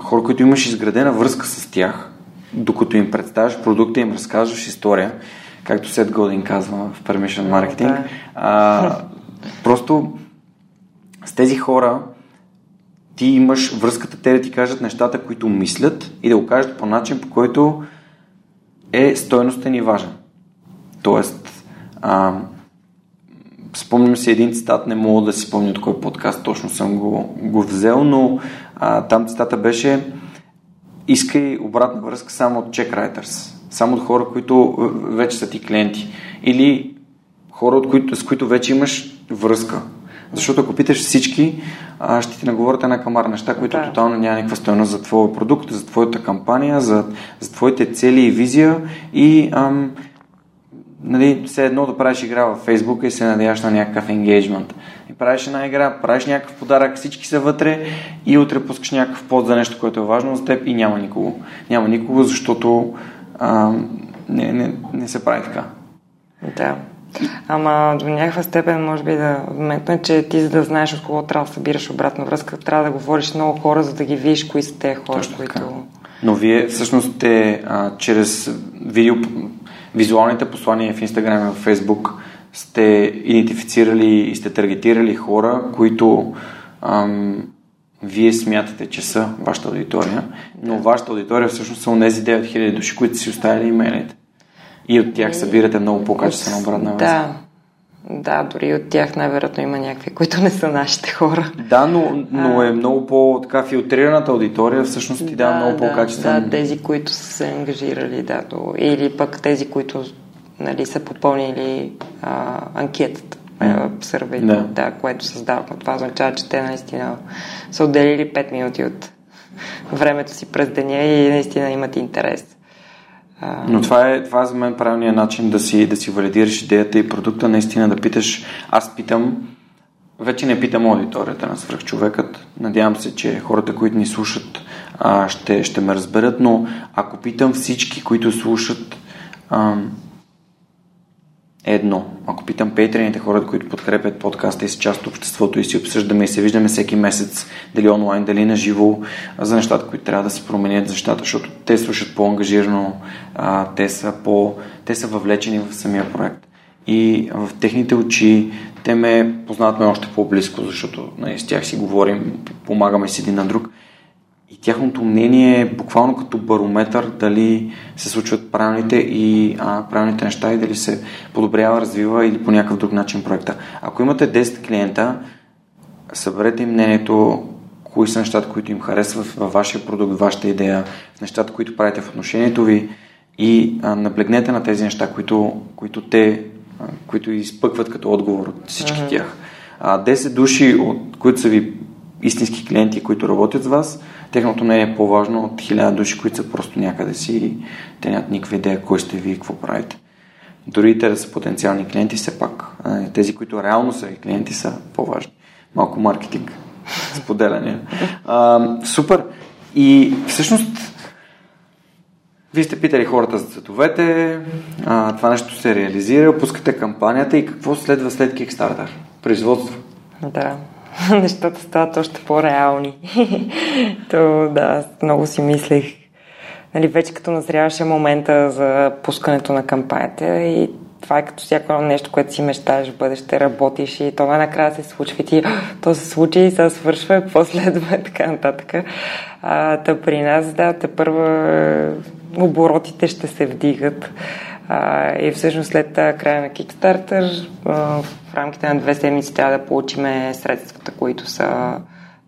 хора, които имаш изградена връзка с тях, докато им представяш продукта, им разказваш история, както Сет Годин казва в Permission Marketing. А, просто с тези хора ти имаш връзката те да ти кажат нещата, които мислят и да го кажат по начин, по който е стойностен и важен. Тоест, а, спомням си един цитат, не мога да си спомня от кой подкаст точно съм го, го взел, но а, там цитата беше искай обратна връзка само от чекрайтерс, само от хора, които вече са ти клиенти или хора, от които, с които вече имаш връзка. Защото ако питаш всички, а, ще ти наговорят една камара неща, които да. тотално няма никаква стоеност за твоя продукт, за твоята кампания, за, за твоите цели и визия и ам, нали, все едно да правиш игра във Фейсбук и се надяваш на някакъв енгейджмент. И правиш една игра, правиш някакъв подарък, всички са вътре и утре пускаш някакъв под за нещо, което е важно за теб и няма никого. Няма никого, защото а, не, не, не се прави така. Да. Ама до някаква степен, може би да вметна, че ти за да знаеш от кого трябва да събираш обратна връзка, трябва да говориш с много хора, за да ги видиш кои са те хора, Точно които... Така. Но вие всъщност те а, чрез видео визуалните послания в Instagram и в Facebook сте идентифицирали и сте таргетирали хора, които ам, вие смятате, че са вашата аудитория, но вашата аудитория всъщност са тези 9000 души, които си оставили имейлите. И от тях събирате много по-качествена обратна връзка. Да, да, дори от тях най-вероятно има някакви, които не са нашите хора. Да, но, но е много по-така филтрираната аудитория, всъщност ти дава да, много да, по-качествена. Да, тези, които са се ангажирали, да, до, или пък тези, които нали, са попълнили а, анкетата, mm. да. да, което създавахме. Това означава, че те наистина са отделили 5 минути от времето си през деня и наистина имат интерес. Но това е, това е за мен правилният начин да си, да си валидираш идеята и продукта, наистина да питаш. Аз питам, вече не питам аудиторията на свръхчовекът. Надявам се, че хората, които ни слушат, ще, ще ме разберат, но ако питам всички, които слушат, едно. Ако питам пейтрените хората, които подкрепят подкаста и са част от обществото и си обсъждаме и се виждаме всеки месец, дали онлайн, дали на живо, за нещата, които трябва да се променят, за нещата, защото те слушат по-ангажирано, те, са по, те са въвлечени в самия проект. И в техните очи те ме познават ме още по-близко, защото нали, с тях си говорим, помагаме си един на друг тяхното мнение е буквално като барометър дали се случват правилните и а, правилните неща и дали се подобрява, развива или по някакъв друг начин проекта. Ако имате 10 клиента, съберете им мнението, кои са нещата, които им харесват във вашия продукт, вашата идея, нещата, които правите в отношението ви и а, наблегнете на тези неща, които, които те, а, които изпъкват като отговор от всички uh-huh. тях. А, 10 души, от които са ви истински клиенти, които работят с вас, техното мнение е по-важно от хиляда души, които са просто някъде си и те нямат никаква идея кой сте вие и какво правите. Дори те да са потенциални клиенти, все пак тези, които реално са ви клиенти, са по-важни. Малко маркетинг, споделяне. Супер. И всъщност вие сте питали хората за цветовете, а, това нещо се реализира, пускате кампанията и какво следва след Kickstarter? Производство. Да. нещата стават още по-реални. То да, много си мислех. Нали, вече като назряваше момента за пускането на кампанията и това е като всяко нещо, което си мечтаеш в бъдеще, работиш и това накрая се случва и ти, то се случи и сега свършва, какво следва и така нататък. А, та при нас, да, те първа оборотите ще се вдигат. А, и всъщност след края на Kickstarter в рамките на две седмици трябва да получим средствата, които са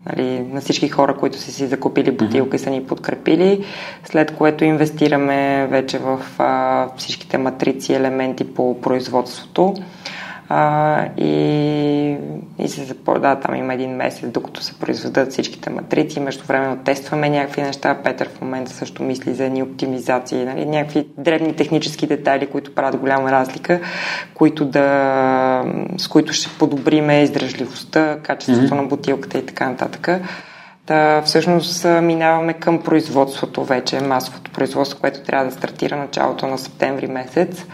нали, на всички хора, които са си закупили бутилка и са ни подкрепили, след което инвестираме вече в а, всичките матрици елементи по производството. А, и, и се започва, да, там има един месец, докато се произведат всичките матрици. Между време тестваме някакви неща. Петър в момента също мисли за едни оптимизации, нали, някакви древни технически детайли, които правят голяма разлика, които да, с които ще подобриме издръжливостта, качеството mm-hmm. на бутилката и така нататък. Та, всъщност минаваме към производството вече, масовото производство, което трябва да стартира началото на септември месец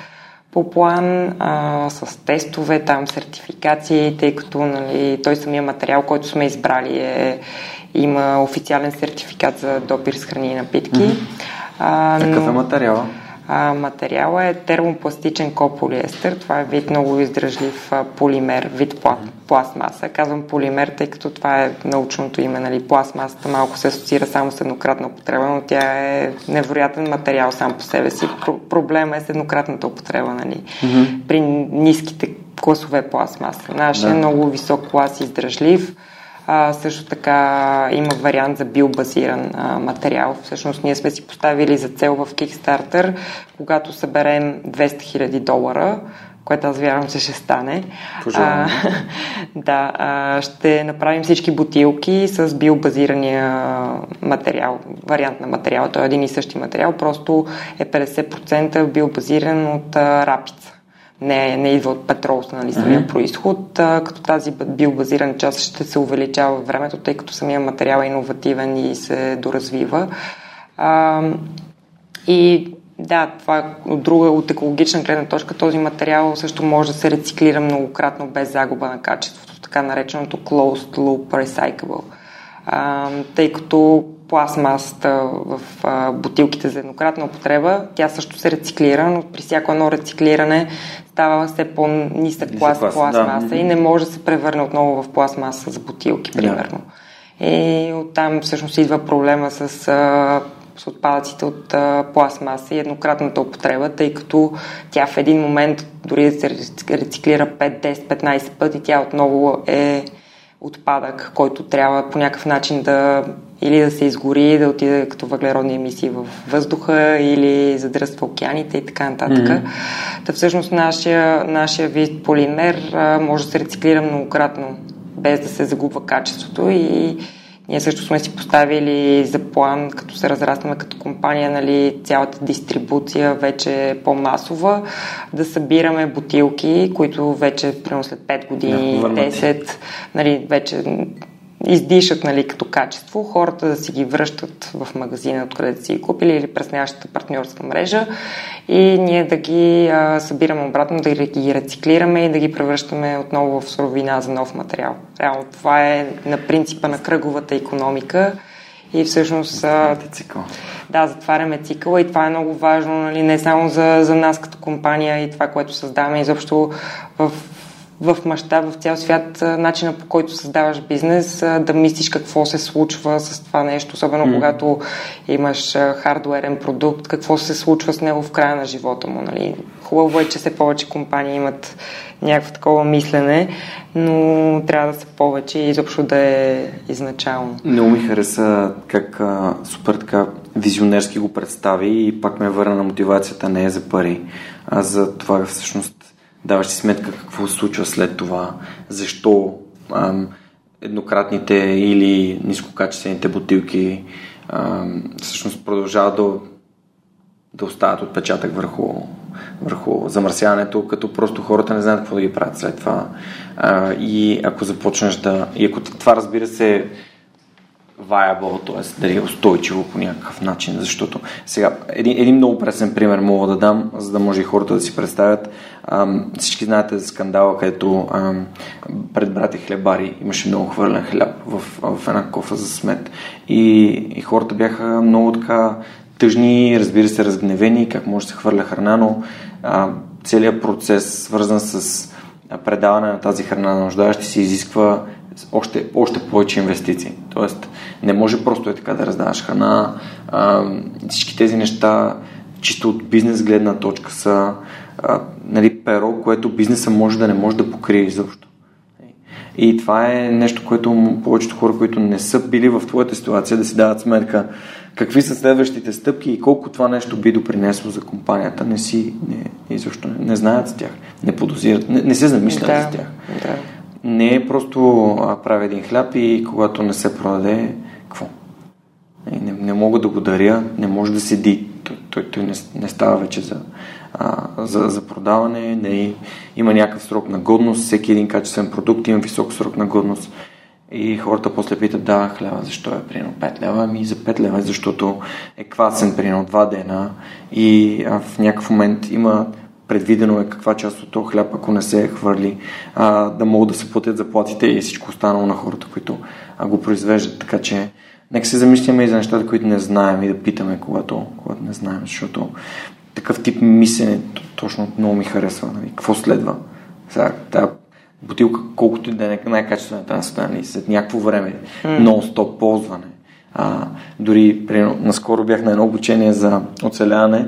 по план а, с тестове, там сертификации, тъй като нали, той самия материал, който сме избрали е, има официален сертификат за допир с храни и напитки. Mm-hmm. А, Какъв е материала? А, материала е термопластичен кополиестер. Това е вид много издръжлив а, полимер, вид пла, пластмаса. Казвам полимер, тъй като това е научното име. Нали? Пластмасата малко се асоциира само с еднократна употреба, но тя е невероятен материал сам по себе си. Про- проблема е с еднократната употреба. Нали? Mm-hmm. При ниските класове пластмаса. Нашия е да. е много висок клас издръжлив а, също така има вариант за биобазиран а, материал. Всъщност ние сме си поставили за цел в Kickstarter, когато съберем 200 000 долара, което аз вярвам, че ще стане. А, да, а, ще направим всички бутилки с биобазирания материал, вариант на материал. Той е един и същи материал, просто е 50% биобазиран от а, рапица не, не идва от петрол, нали, самия mm-hmm. происход, а, като тази биобазирана част ще се увеличава в времето, тъй като самия материал е иновативен и се доразвива. А, и да, това е от друга, от екологична гледна точка, този материал също може да се рециклира многократно без загуба на качеството, така нареченото closed loop recyclable. А, тъй като пластмасата в а, бутилките за еднократна употреба, тя също се рециклира, но при всяко едно рециклиране става все по-нисък клас пластмаса да. и не може да се превърне отново в пластмаса за бутилки, примерно. Да. И оттам всъщност идва проблема с, а, с отпадъците от а, пластмаса и еднократната употреба, тъй като тя в един момент дори да се рециклира 5, 10, 15 пъти, тя отново е отпадък, който трябва по някакъв начин да или да се изгори, да отиде като въглеродни емисии в въздуха или задръства океаните и така нататък. Mm-hmm. Та всъщност нашия, нашия вид полимер а, може да се рециклира многократно, без да се загубва качеството и Ние също сме си поставили за план, като се разрастваме като компания, нали, цялата дистрибуция вече е по-масова, да събираме бутилки, които вече, примерно след 5 години, да, 10, нали, вече издишат нали, като качество, хората да си ги връщат в магазина, откъдето си ги купили или през нашата партньорска мрежа и ние да ги а, събираме обратно, да ги рециклираме и да ги превръщаме отново в суровина за нов материал. Реално това е на принципа на кръговата економика и всъщност... Затваряте цикъл. Да, затваряме цикъла и това е много важно, нали, не само за, за нас като компания и това, което създаваме изобщо в в мащаб, в цял свят, начина по който създаваш бизнес, да мислиш какво се случва с това нещо, особено mm. когато имаш хардуерен продукт, какво се случва с него в края на живота му. Нали? Хубаво е, че все повече компании имат някакво такова мислене, но трябва да са повече и изобщо да е изначално. Много ми хареса как а, супер така визионерски го представи и пак ме върна на мотивацията не е за пари, а за това всъщност даваш си сметка какво се случва след това, защо ам, еднократните или нискокачествените бутилки ам, всъщност продължават да, да остават отпечатък върху, върху замърсяването, като просто хората не знаят какво да ги правят след това. А, и ако започнеш да... И ако това разбира се viable, т.е. дали е устойчиво по някакъв начин, защото сега един, един много пресен пример мога да дам, за да може и хората да си представят. Ам, всички знаете за скандала, където ам, пред брате хлебари имаше много хвърлен хляб в, в една кофа за смет и, и хората бяха много така тъжни, разбира се, разгневени, как може да се хвърля храна, но а, целият процес, свързан с предаване на тази храна на нуждаещи се, изисква още, още повече инвестиции. Тоест, не може просто е така да раздаваш храна. А, всички тези неща, чисто от бизнес гледна точка, са а, нали, перо, което бизнеса може да не може да покрие изобщо. И това е нещо, което повечето хора, които не са били в твоята ситуация, да си дават сметка какви са следващите стъпки и колко това нещо би допринесло за компанията, не си, не, изобщо не, не знаят за тях, не подозират, не, не се замислят да, за тях. Да. Не е просто а, правя един хляб и когато не се продаде? Не, не мога да го даря, не може да седи. Той, той, той не, не става вече за, а, за, за продаване. Не, има някакъв срок на годност. Всеки един качествен продукт има висок срок на годност. И хората после питат, да, хляба, защо е прино 5 лева? Ами за 5 лева, защото е квасен прино 2 дена и а, в някакъв момент има предвидено е каква част от този хляб, ако не се хвърли, а, да могат да се платят заплатите и всичко останало на хората, които а, го произвеждат. Така че нека се замислиме и за нещата, които не знаем и да питаме, когато, когато не знаем, защото такъв тип мислене точно много ми харесва. Нали? Какво следва? Сега, тази бутилка, колкото и да е най-качествената на света, нали? след някакво време, mm. нон-стоп ползване. А, дори, примерно, наскоро бях на едно обучение за оцеляване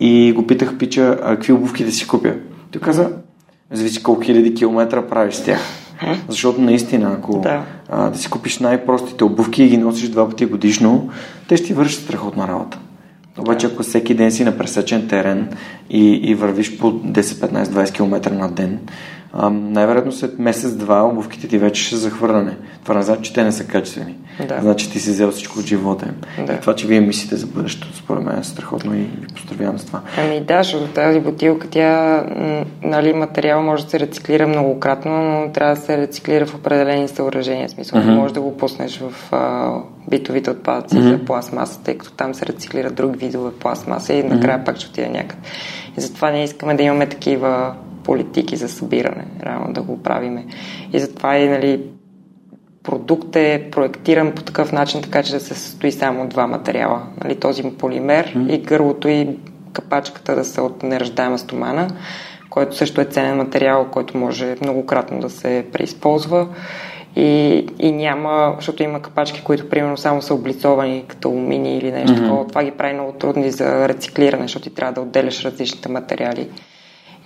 и го питах пича, а какви обувки да си купя. Той каза, зависи колко хиляди километра правиш с тях. Защото наистина, ако да. А, да си купиш най-простите обувки и ги носиш два пъти годишно, те ще ти вършат страхотна работа. Обаче, ако всеки ден си на пресечен терен и, и вървиш по 10, 15, 20 км на ден, най-вероятно след месец-два обувките ти вече ще захвърляне. Това не значи, че те не са качествени. Да. Значи ти си взел всичко от живота им. Да. И това, че вие мислите за бъдещето, според мен е страхотно и ви поздравявам с това. Ами да, защото тази бутилка, тя, нали, материал може да се рециклира многократно, но трябва да се рециклира в определени съоръжения. Смисъл, mm-hmm. може да го пуснеш в а, битовите отпадъци mm-hmm. за пластмаса, тъй като там се рециклират други видове пластмаса и накрая mm-hmm. пак ще отиде някъде. И затова ние искаме да имаме такива политики за събиране, реално да го правиме. И затова и нали, продукт е проектиран по такъв начин, така че да се състои само от два материала. Нали, този полимер mm. и гърлото и капачката да са от неръждаема стомана, който също е ценен материал, който може многократно да се преизползва. И, и няма, защото има капачки, които примерно само са облицовани като алумини или нещо mm-hmm. такова. Това ги прави много трудни за рециклиране, защото ти трябва да отделяш различните материали.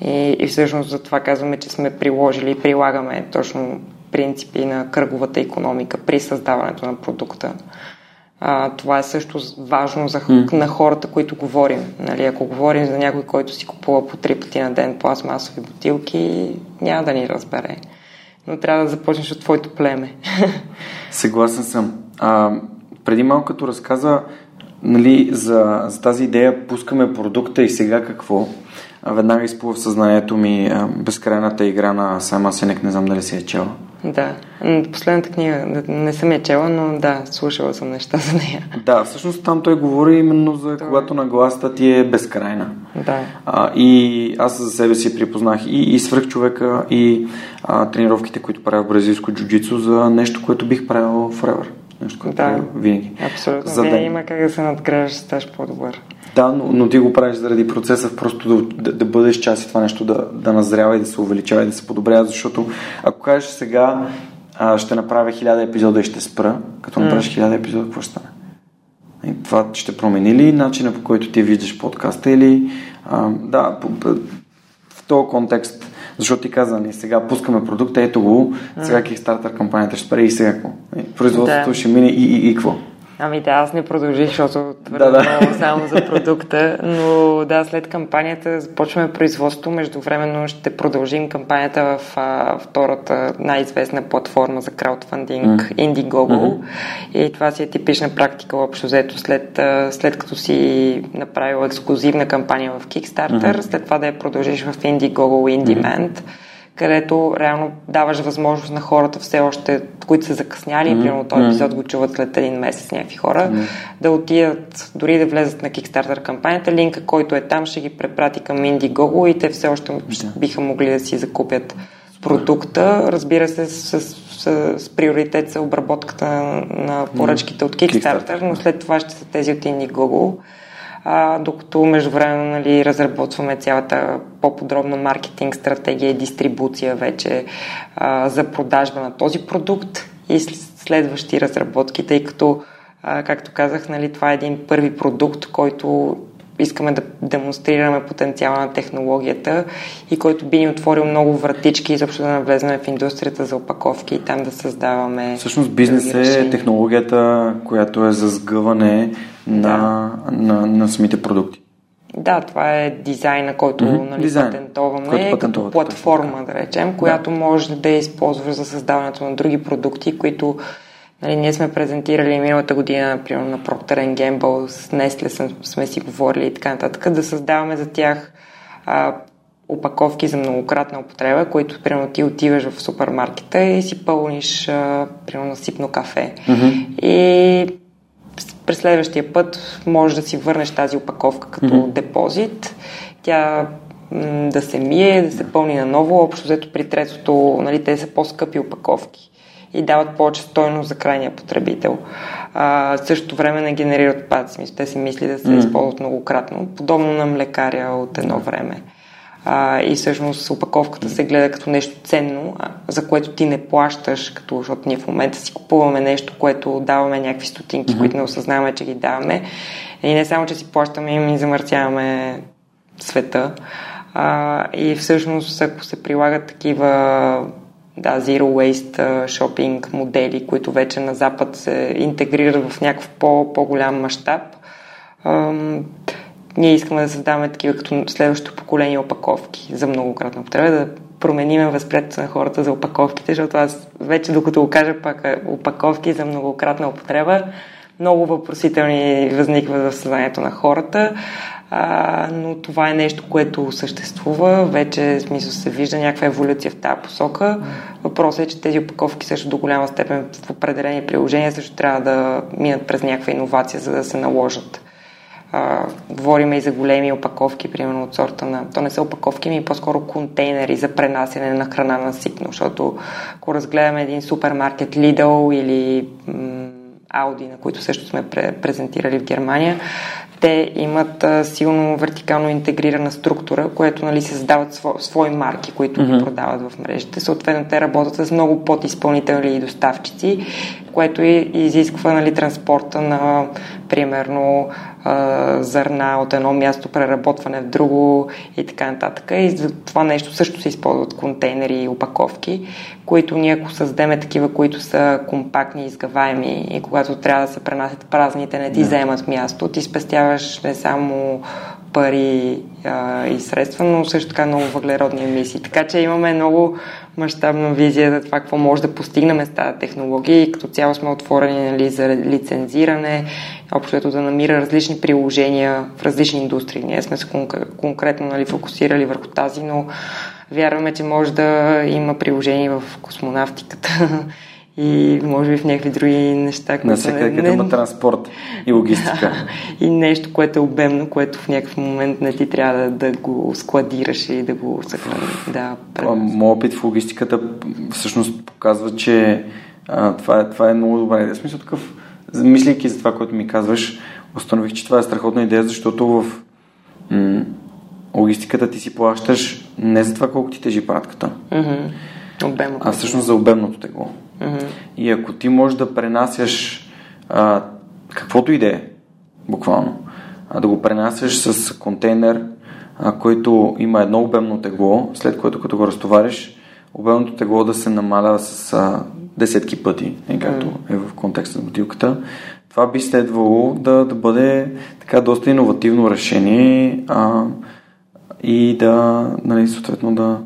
И, и всъщност за това казваме, че сме приложили и прилагаме точно принципи на кръговата економика при създаването на продукта. А, това е също важно за, mm. на хората, които говорим. Нали, ако говорим за някой, който си купува по три пъти на ден пластмасови бутилки, няма да ни разбере. Но трябва да започнеш от твоето племе. Съгласен съм. А, преди малко като разказа нали, за, за тази идея пускаме продукта и сега какво, веднага изплува в съзнанието ми безкрайната игра на Сама Сенек, не знам дали си е чела. Да, последната книга не съм я чела, но да, слушала съм неща за нея. Да, всъщност там той говори именно за Това... когато нагласта ти е безкрайна. Да. А, и аз за себе си припознах и, и свръх човека, и а, тренировките, които правя в бразилско джуджицу за нещо, което бих правил forever. Нещо, което да, винаги. Абсолютно. За Вие има как да се надграждаш, по-добър. Да, но, но ти го правиш заради процеса, просто да, да, да бъдеш част и това нещо да, да назрява и да се увеличава и да се подобрява, защото ако кажеш сега а, ще направя хиляда епизода и ще спра, като направиш хиляда епизода, какво ще стане? И това ще промени ли начина по който ти виждаш подкаста или а, да, по, по, в този контекст защото ти каза, нали, сега пускаме продукта, ето го, сега Kickstarter кампанията ще спре и сега какво? Производството да. ще мине и, и, и какво? Ами да, аз не продължих, защото твърде да, да. само за продукта, но да, след кампанията започваме производство. Междувременно ще продължим кампанията в а, втората най-известна платформа за краудфандинг mm. Indiegogo. Mm-hmm. И това си е типична практика, общо взето, след, след като си направил ексклюзивна кампания в Kickstarter, mm-hmm. след това да я продължиш в Indiegogo и IndieMand. Mm-hmm където реално даваш възможност на хората все още, които са закъсняли, mm-hmm. примерно този епизод го чуват след един месец някакви хора, mm-hmm. да отидат, дори да влезат на Kickstarter кампанията, линка, който е там, ще ги препрати към Indiegogo и те все още yeah. биха могли да си закупят продукта. Разбира се, с, с, с, с приоритет за обработката на поръчките от Kickstarter, Kickstarter, но след това ще са тези от Indiegogo а, докато междувременно нали, разработваме цялата по-подробна маркетинг стратегия и дистрибуция вече а, за продажба на този продукт и следващи разработки, тъй като, а, както казах, нали, това е един първи продукт, който искаме да демонстрираме потенциала на технологията и който би ни отворил много вратички изобщо да навлезем в индустрията за опаковки и там да създаваме. Всъщност бизнес е технологията, която е за сгъване на, да. на, на самите продукти. Да, това е дизайна, който mm-hmm. нали, Дизайн, патентоваме, като платформа, да речем, която да. може да използваш за създаването на други продукти, които нали, ние сме презентирали миналата година, например, на Procter Gamble, с Nestle сме си говорили и така нататък, да създаваме за тях а, опаковки за многократна употреба, които, примерно, ти отиваш в супермаркета и си пълниш, а, примерно, насипно кафе. Mm-hmm. И през следващия път можеш да си върнеш тази опаковка като mm-hmm. депозит. Тя м- да се мие, да се пълни наново. Общо взето при третото, нали, те са по-скъпи опаковки и дават повече стойност за крайния потребител. А, същото време не генерират отпадъци. Те си мисли да се mm. използват многократно, подобно на млекаря от едно време а, и всъщност опаковката се гледа като нещо ценно, за което ти не плащаш, като, защото ние в момента си купуваме нещо, което даваме някакви стотинки, mm-hmm. които не осъзнаваме, че ги даваме. И не само, че си плащаме, и замърсяваме света. А, и всъщност, ако се прилагат такива да, Zero Waste шопинг модели, които вече на Запад се интегрират в някакъв по, по-голям мащаб, ние искаме да създаваме такива като следващото поколение опаковки за многократна употреба, да промениме възприятието на хората за опаковките, защото аз вече докато го кажа пак опаковки за многократна употреба, много въпросителни възникват в съзнанието на хората, а, но това е нещо, което съществува, вече смисъл се вижда някаква еволюция в тази посока. Въпросът е, че тези опаковки също до голяма степен в определени приложения също трябва да минат през някаква иновация, за да се наложат а, говорим и за големи опаковки, примерно от сорта на... То не са опаковки, ми по-скоро контейнери за пренасене на храна на сипно, защото ако разгледаме един супермаркет Lidl или Audi, на които също сме презентирали в Германия, те имат а, силно вертикално интегрирана структура, което нали, се създават сво, свои марки, които mm-hmm. ги продават в мрежите. Съответно, те работят с много подизпълнители и доставчици, което и изисква нали, транспорта на, примерно, а, зърна от едно място, преработване в друго и така нататък. И за това нещо също се използват контейнери и опаковки, които ние ако създадем такива, които са компактни, изгаваеми и когато трябва да се пренасят празните, не ти yeah. вземат място, ти спестяваш не само пари а, и средства, но също така много въглеродни емисии. Така че имаме много мащабна визия за това какво може да постигнем с тази технология и като цяло сме отворени нали, за лицензиране, общото да намира различни приложения в различни индустрии. Ние сме се конкретно нали, фокусирали върху тази, но вярваме, че може да има приложение в космонавтиката и може би в някакви други неща. На всеки не... има транспорт и логистика. и нещо, което е обемно, което в някакъв момент не ти трябва да, да го складираш и да го съхрани. Да, Моят опит в логистиката всъщност показва, че а, това, е, това е много добра идея. Смисъл такъв, мислейки за това, което ми казваш, установих, че това е страхотна идея, защото в м- логистиката ти си плащаш не за това колко ти тежи пратката, mm-hmm. а всъщност за обемното тегло. Mm-hmm. И ако ти можеш да пренасяш а, каквото и да е, буквално, а, да го пренасяш с контейнер, а, който има едно обемно тегло, след което като го разтовариш, обемното тегло да се намаля с а, десетки пъти, е, както е в контекста на бутилката. Това би следвало да, да бъде така доста иновативно решение а, и да, нали, съответно да,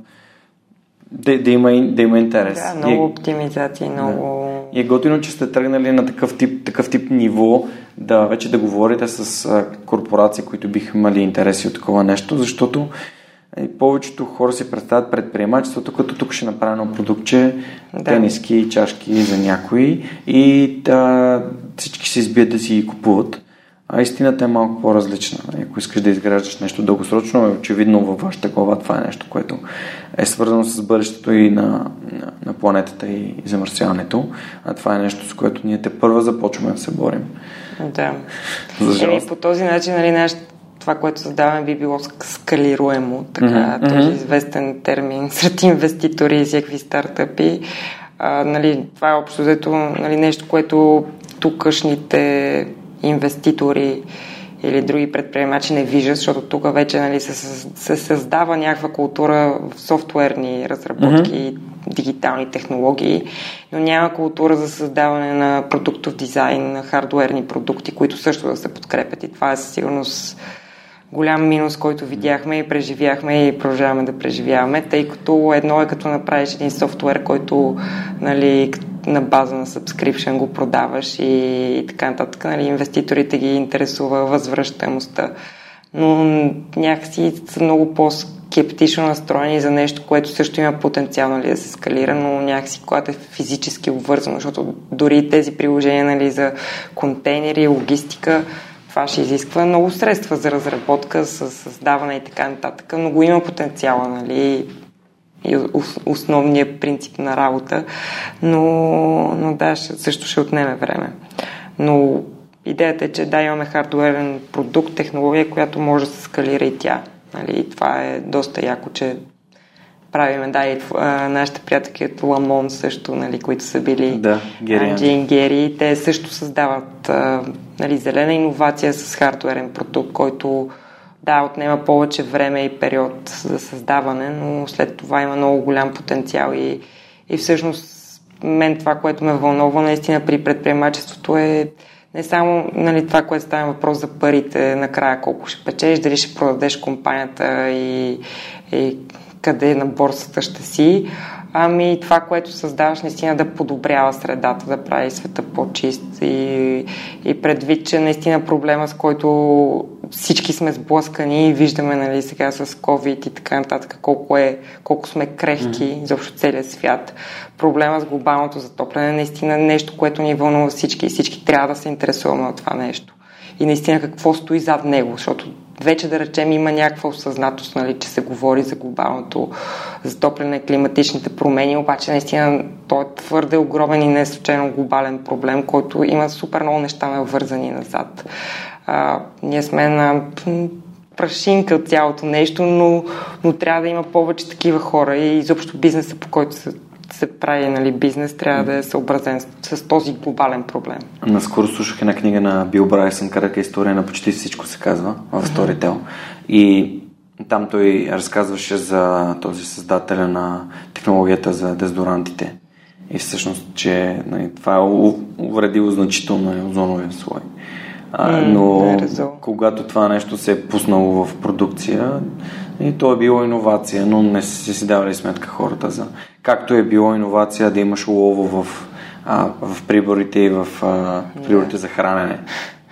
да, да, има, да има интерес. Да, много е, оптимизации, много... Да. И е готино, че сте тръгнали на такъв тип, такъв тип ниво, да вече да говорите с а, корпорации, които биха имали интереси от такова нещо, защото и повечето хора си представят предприемачеството, като тук ще направя продуктче, да. тениски, чашки за някои и да, всички се избият да си купуват. А истината е малко по-различна. Ако искаш да изграждаш нещо дългосрочно, е очевидно във вашата глава това е нещо, което е свързано с бъдещето и на, на, на планетата и замърсяването. А това е нещо, с което ние те първа започваме да се борим. Да. За Еми, по този начин, нали, наш, това, което създаваме, би било скалируемо. Така, mm-hmm. този известен термин сред инвеститори и всякакви стартъпи. А, нали, това е общо взето нали, нещо, което тукашните инвеститори или други предприемачи не виждат, защото тук вече нали, се, се създава някаква култура в софтуерни разработки mm-hmm. дигитални технологии, но няма култура за създаване на продуктов дизайн, на хардуерни продукти, които също да се подкрепят. И това е със сигурност голям минус, който видяхме и преживяхме и продължаваме да преживяваме, тъй като едно е като направиш един софтуер, който нали, на база на subscription го продаваш и, и така нататък. Нали, инвеститорите ги интересува възвръщаемостта. Но някакси са много по-скептично настроени за нещо, което също има потенциал нали, да се скалира, но някакси когато е физически обвързано, защото дори тези приложения нали, за контейнери, логистика, това ще изисква много средства за разработка, с създаване и така нататък, но го има потенциала, нали, и основният принцип на работа, но, но да, също ще отнеме време. Но идеята е, че да, имаме хардуерен продукт, технология, която може да се скалира и тя. Нали? И това е доста яко, че правиме, да, и а, нашите приятелки от Ламон също, нали, които са били да, Джин Гери, те също създават а, нали, зелена иновация с хардуерен продукт, който да, отнема повече време и период за създаване, но след това има много голям потенциал и, и всъщност мен това, което ме вълнува наистина при предприемачеството е не само нали, това, което става въпрос за парите, накрая колко ще печеш, дали ще продадеш компанията и, и къде на борсата ще си, ами това, което създаваш, наистина да подобрява средата, да прави света по-чист и, и предвид, че наистина проблема, с който всички сме сблъскани и виждаме нали, сега с COVID и така нататък, колко, е, колко сме крехки mm-hmm. изобщо целият свят. Проблема с глобалното затопляне е наистина нещо, което ни вълнува всички и всички трябва да се интересуваме от това нещо. И наистина какво стои зад него, защото вече да речем има някаква осъзнатост, нали, че се говори за глобалното затопляне, климатичните промени, обаче наистина той е твърде огромен и не е случайно глобален проблем, който има супер много неща навързани назад. А, ние сме на прашинка от цялото нещо, но, но трябва да има повече такива хора и изобщо бизнеса, по който се се прави нали, бизнес, трябва да е съобразен с, с този глобален проблем. Наскоро слушах една книга на Бил Брайсън, кратка история на почти всичко се казва в Storytel. И там той разказваше за този създателя на технологията за дезодорантите. И всъщност, че нали, това е увредило значително озоновия слой. А, но когато това нещо се е пуснало в продукция, и то е било иновация, но не си си давали сметка хората за както е било иновация да имаш улово в, а, в приборите и в а, приборите за хранене,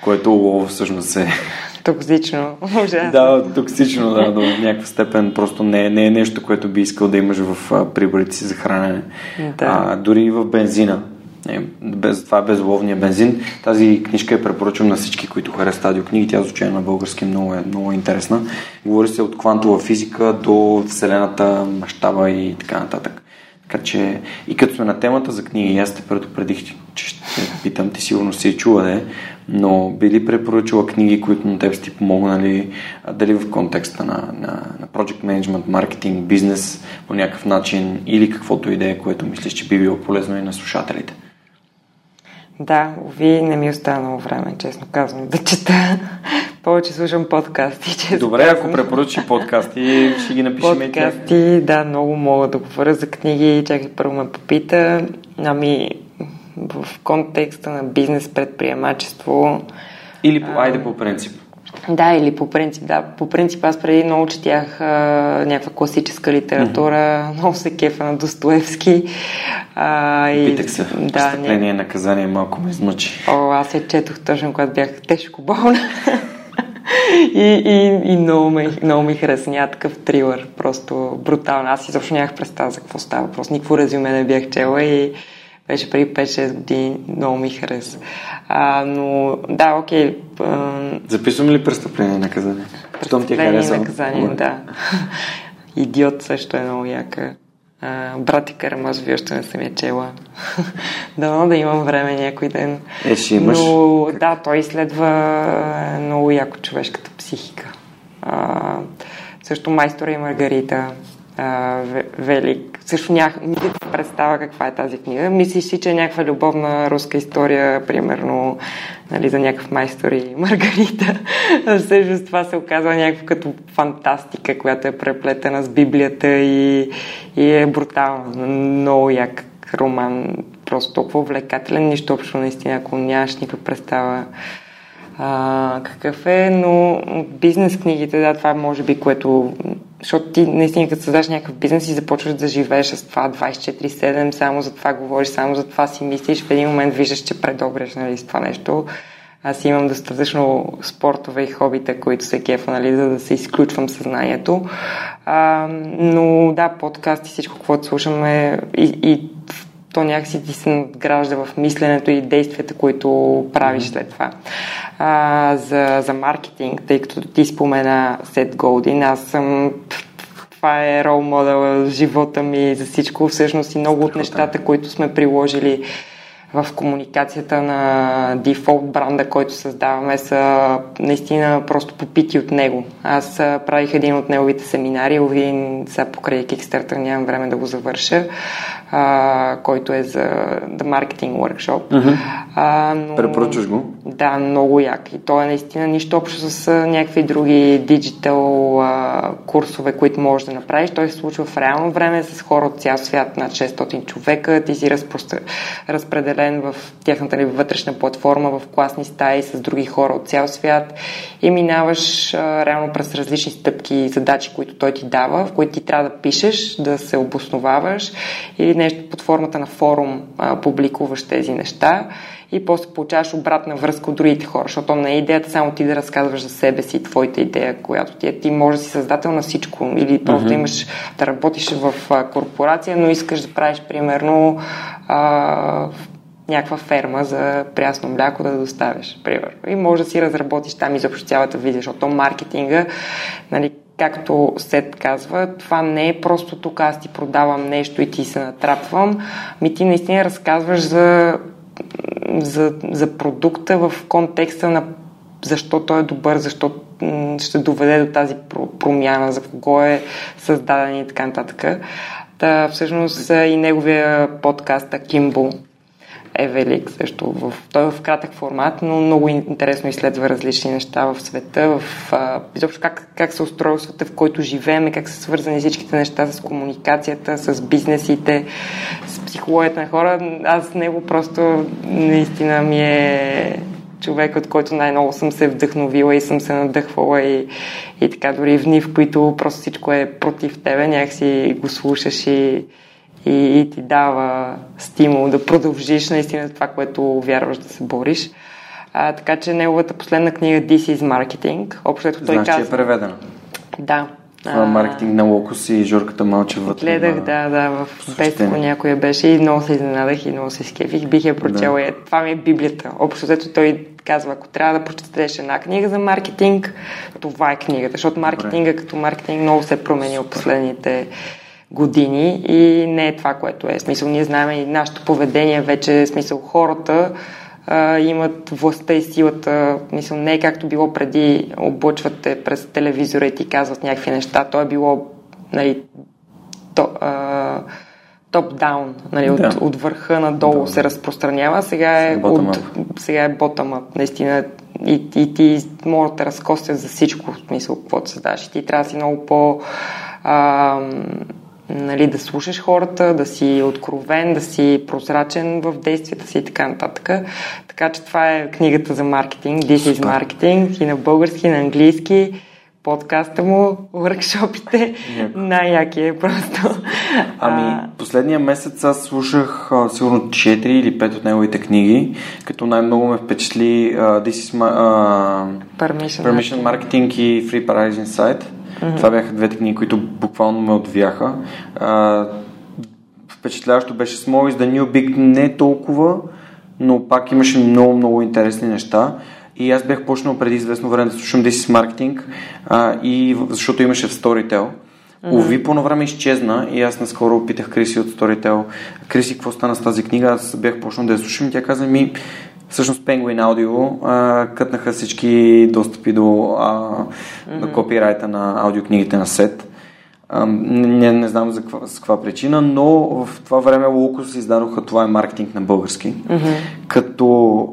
което улово всъщност е Токсично, ужасно. Да, токсично, да, до някаква степен просто не, не е нещо, което би искал да имаш в а, приборите си за хранене. Да. А, дори и в бензина. Е, без, това е безловния бензин. Тази книжка я препоръчвам на всички, които харесват аудиокниги. Тя звучи на български много е много интересна. Говори се от квантова физика до Вселената, мащаба и така нататък. Така че и като сме на темата за книги, аз те предупредих, че ще питам, ти сигурно си чува, да но би ли препоръчала книги, които на теб сте помогнали, дали в контекста на, на, на project management, маркетинг, бизнес по някакъв начин или каквото идея, което мислиш, че би било полезно и на слушателите? Да, ви не ми остана много време, честно казвам, да чета. Повече слушам подкасти. Честно Добре, казвам. ако препоръчи подкасти, ще ги напишем. Подкасти, да, много мога да говоря за книги. Чакай първо ме попита. Ами, в контекста на бизнес, предприемачество. Или по, айде по принцип. Да, или по принцип, да. По принцип аз преди много четях а, някаква класическа литература, mm-hmm. много се кефа на Достоевски. А, и, Питах се. Да, Престъпление и наказание малко ме измъчи. О, аз я четох точно когато бях тежко болна. и, и, и много, ме, много ми харесва. такъв трилър, просто брутално. Аз изобщо нямах представа за какво става. Просто никакво резюме не бях чела и беше преди 5-6 години, много ми хареса. А, но да, окей. А... Записвам ли престъпление и наказание? Престъпление и наказание, да. Идиот също е много яка. А, брати Карамазови още не съм я чела. Дано да имам време някой ден. Е, ще имаш. Но да, той изследва много яко човешката психика. А, също Майстора и Маргарита велик. Също нямах никаква представа каква е тази книга. Мислиш си, че е някаква любовна руска история, примерно нали, за някакъв майстор и Маргарита. Всъщност това се оказва някакво като фантастика, която е преплетена с Библията и, и е брутална. Много як роман. Просто толкова увлекателен, нищо общо наистина, ако нямаш никаква представа а, какъв е, но бизнес книгите, да, това може би, което защото ти наистина като създаш някакъв бизнес и започваш да живееш с това 24-7, само за това говориш, само за това си мислиш, в един момент виждаш, че предобреш нали, с това нещо. Аз имам достатъчно спортове и хобита, които се кефа, нали, за да се изключвам съзнанието. А, но да, подкаст и всичко, което слушаме и, и то някакси ти се надгражда в мисленето и действията, които правиш след това. А, за, за маркетинг, тъй като ти спомена Сет Голдин, аз съм това е рол модел в живота ми за всичко. Всъщност и много от нещата, които сме приложили в комуникацията на дефолт бранда, който създаваме, са наистина просто попити от него. Аз правих един от неговите семинари, един сега покрай Kickstarter нямам време да го завърша, а, който е за The Marketing Workshop. А, но, Препоръчваш го? Да, много як. И то е наистина нищо общо с някакви други диджитал курсове, които можеш да направиш. Той се случва в реално време с хора от цял свят, над 600 човека. Ти си разпростр... разпределен в тяхната ли вътрешна платформа, в класни стаи с други хора от цял свят и минаваш а, реално през различни стъпки и задачи, които той ти дава, в които ти трябва да пишеш, да се обосноваваш или нещо под формата на форум а, публикуваш тези неща и после получаваш обратна връзка от другите хора, защото не е идеята само ти да разказваш за себе си, твоята идея, която ти е. Ти може да си създател на всичко или просто mm-hmm. имаш да работиш в а, корпорация, но искаш да правиш примерно а, някаква ферма за прясно мляко да доставиш, примерно. И може да си разработиш там изобщо цялата визия, защото маркетинга, нали, както Сет казва, това не е просто тук аз ти продавам нещо и ти се натрапвам, ми ти наистина разказваш за, за, за продукта в контекста на защо той е добър, защо ще доведе до тази промяна, за кого е създаден и така нататък. Та, всъщност и неговия подкаст Кимбо е велик също. В, той е в кратък формат, но много интересно изследва различни неща в света, в, а, изобщо как, как се устроил света, в който живеем, как са свързани всичките неща с комуникацията, с бизнесите, с психологията на хора. Аз него просто наистина ми е човек, от който най-много съм се вдъхновила и съм се надъхвала и, и така дори в дни, в които просто всичко е против тебе, някакси го слушаш и, и, и ти дава стимул да продължиш наистина това, което вярваш да се бориш. А, така че неговата последна книга This is Marketing, общо той значи казва... е преведена. Да, това маркетинг на Локус и Жорката Малчева. Гледах, да, да, в Беско някоя беше и много се изненадах и много се скефих. Бих я прочела. Да. Е, това ми е Библията. Общо взето той казва, ако трябва да прочетеш една книга за маркетинг, това е книгата, защото маркетинга като маркетинг много се е променил последните години и не е това, което е. Смисъл, ние знаем и нашето поведение вече, смисъл, хората а, имат властта и силата. Мисля, не е както било преди, облъчвате през телевизора и ти казват някакви неща. То е било нали, то, а, топ-даун, нали, да. от, от върха надолу да. се разпространява. Сега е, от, сега е bottom-up, наистина. И, и ти може да разкостят за всичко, в смисъл, каквото създаш. И ти трябва да си много по... А, нали, да слушаш хората, да си откровен, да си прозрачен в действията си и така нататък. Така че това е книгата за маркетинг, This is Marketing и на български, и на английски подкаста му, въркшопите. Най-яки е просто. Ами, последния месец аз слушах а, сигурно 4 или 5 от неговите книги, като най-много ме впечатли uh, This is my, uh, Permission, Permission Marketing и Free Paradise Insight. Mm-hmm. Това бяха двете книги, които буквално ме отвяха. А, впечатляващо беше Small is the New Big не толкова, но пак имаше много, много интересни неща. И аз бях почнал преди известно време да слушам This is Marketing, а, и, защото имаше в Storytel. Mm-hmm. Ови по време изчезна и аз наскоро опитах Криси от Storytel. Криси, какво стана с тази книга? Аз бях почнал да я слушам и тя каза ми, Всъщност Penguin Audio а, кътнаха всички достъпи до, а, mm-hmm. до копирайта на аудиокнигите на сет. А, не, не знам за каква, за каква причина, но в това време Лукус издадоха Това е маркетинг на български. Mm-hmm. Като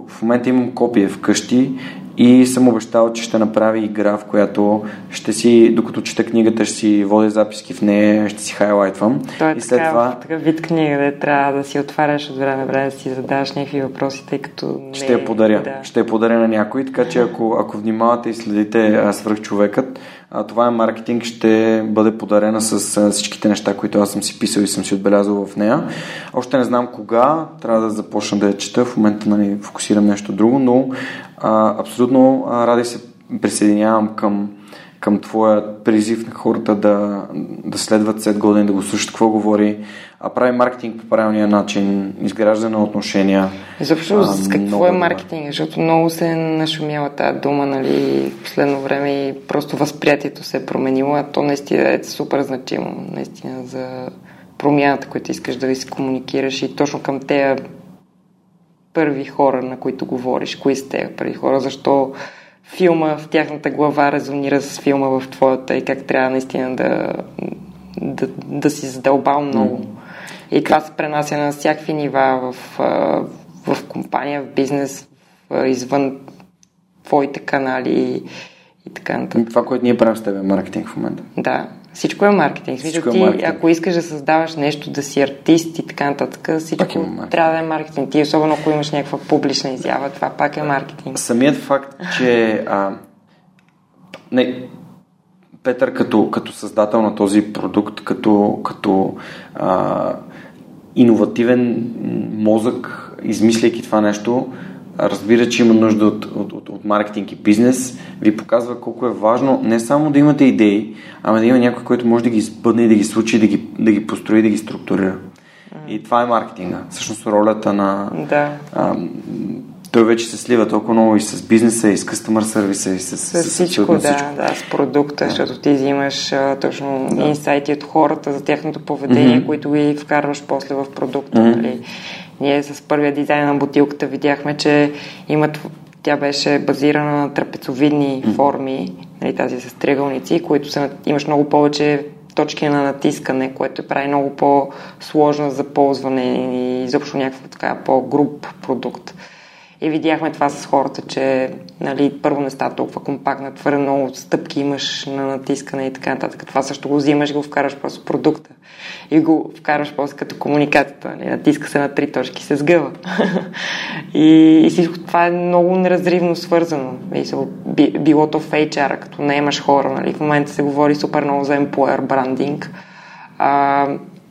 в момента имам копия вкъщи и съм обещал, че ще направи игра, в която ще си, докато чета книгата, ще си водя записки в нея, ще си хайлайтвам. Той е и след така, това... такъв вид книга, да трябва да си отваряш от време време, да си задаваш някакви въпроси, тъй като не... Ще я подаря. Да. Ще я подаря на някой, така че ако, ако внимавате и следите свръхчовекът, а, това е маркетинг, ще бъде подарена с всичките неща, които аз съм си писал и съм си отбелязал в нея. Още не знам кога, трябва да започна да я чета, в момента нали, фокусирам нещо друго, но а, абсолютно а, ради се присъединявам към, към твоя призив на хората да, да следват след години, да го слушат какво говори, а прави маркетинг по правилния начин, изграждане на отношения. Изобщо с какво е маркетинг? Защото много се нашумява тази дума, нали, в последно време и просто възприятието се е променило, а то наистина е супер значимо, наистина за промяната, която искаш да се комуникираш и точно към тези първи хора, на които говориш, кои сте първи хора, защо филма в тяхната глава резонира с филма в твоята и как трябва наистина да, да, да си задълбал много. Mm. И това се пренася на всякакви нива в, в компания, в бизнес, извън твоите канали и така нататък. Това, което ние правим с тебе, е маркетинг в момента. Да, всичко е маркетинг. Всичко е ти, е маркетинг. ако искаш да създаваш нещо, да си артист и така нататък, всичко трябва да е маркетинг. Ти, особено ако имаш някаква публична изява, това пак е маркетинг. Самият факт, че а, не, Петър като, като създател на този продукт, като, като а, иновативен мозък, измисляйки това нещо, разбира, че има нужда от, от, от, от маркетинг и бизнес, ви показва колко е важно не само да имате идеи, ами да има някой, който може да ги сбъдне и да ги случи, да ги, да ги построи, да ги структурира. И това е маркетинга. Всъщност ролята на... Да. А, той вече се слива толкова много и с бизнеса, и с customer сервиса, и с, с, с всичко, да, всичко. да, с продукта, да. защото ти взимаш а, точно да. инсайти от хората за тяхното поведение, mm-hmm. които ги вкарваш после в продукта. Mm-hmm. Нали? Ние с първия дизайн на бутилката видяхме, че имат тя беше базирана на трапецовидни mm-hmm. форми, нали, тази с триъгълници, които са, имаш много повече точки на натискане, което прави много по-сложно за ползване и изобщо някакъв така по-груб продукт. И видяхме това с хората, че нали, първо не става толкова компактна, твърде много стъпки имаш на натискане и така нататък. Това също го взимаш и го вкараш просто продукта. И го вкараш просто като комуникацията. Нали, натиска се на три точки, се сгъва. и, и всичко това е много неразривно свързано. било то в HR, като не имаш хора. Нали, в момента се говори супер много за employer branding. А,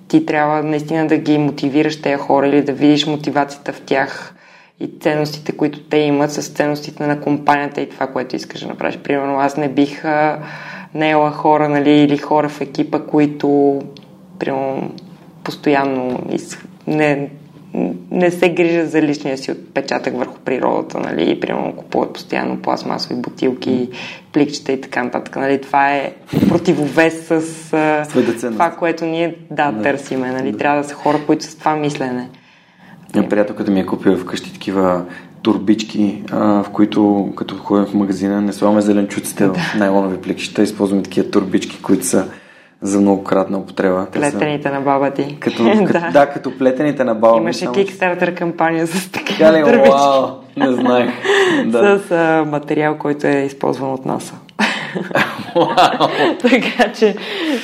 ти трябва наистина да ги мотивираш тези хора или да видиш мотивацията в тях и ценностите, които те имат с ценностите на компанията и това, което искаш да направиш. Примерно аз не бих наела хора нали, или хора в екипа, които примерно, постоянно не, не се грижат за личния си отпечатък върху природата, нали, и примерно купуват постоянно пластмасови бутилки, пликчета и така нататък. Нали, това е противовес с това, което ние да, да. търсиме. Нали, да. Трябва да са хора, които с това мислене. Приятелката ми е купила вкъщи такива турбички, а, в които като ходим в магазина, не слагаме зеленчуците да. в найлонови пликчета, използваме такива турбички, които са за многократна употреба. Плетените са... на баба ти. Като, да. Като, да, като плетените на баба Имаше само... Kickstarter кампания с такива ли, турбички. Вау, не знаех. да. С а, материал, който е използван от НАСА. така че,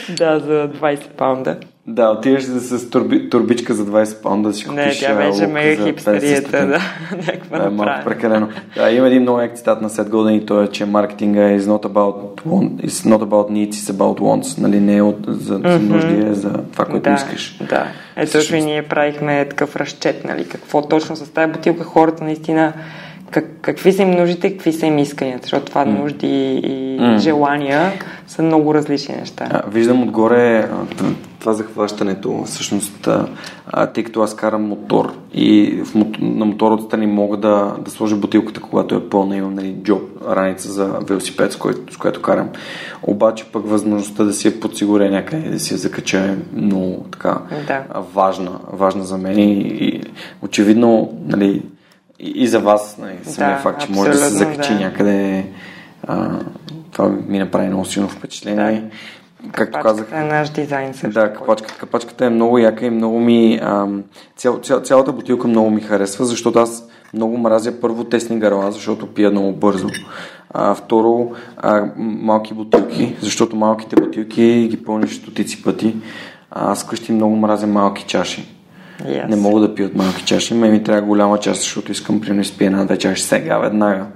да, за 20 паунда. Да, отиваш с турби, турбичка за 20 паунда да си купиш Не, тя беше мега хипстерията, да. Някаква да, е малко прекалено. Да, има един много як цитат на Сет Голден и то е, че маркетинга is not about, want, is not about needs, it's about wants. Нали, не е от, за, mm-hmm. нужди, е за това, което да, искаш. Да, ето точно и ние правихме такъв разчет, нали, какво точно с тази бутилка хората наистина как, какви са им нуждите, какви са им исканията, защото това mm. нужди и mm. желания са много различни неща. А, виждам отгоре това захващането, всъщност, а, тъй като аз карам мотор и в на мотор отстрани мога да, да сложа бутилката, когато е пълна, имам нали, джоб, раница за велосипед, с, кой, с която карам. Обаче пък възможността да си я подсигуря някъде, да си я закача е много така да. важна, важна за мен и, и очевидно, нали, и, и за вас, нали, самия да, факт, че може да се закачи да. някъде, а, това ми направи много силно впечатление. Да както казах. е наш дизайн също. Да, капачката, капачката е много яка и много ми... Ам, цял, цял, цялата бутилка много ми харесва, защото аз много мразя първо тесни гарла, защото пия много бързо. А, второ, а, малки бутилки, защото малките бутилки ги пълниш стотици пъти. Аз къщи много мразя малки чаши. Yes. Не мога да пия от малки чаши. Ме ми трябва голяма чаша, защото искам примерно изпия една-две чаши сега, веднага.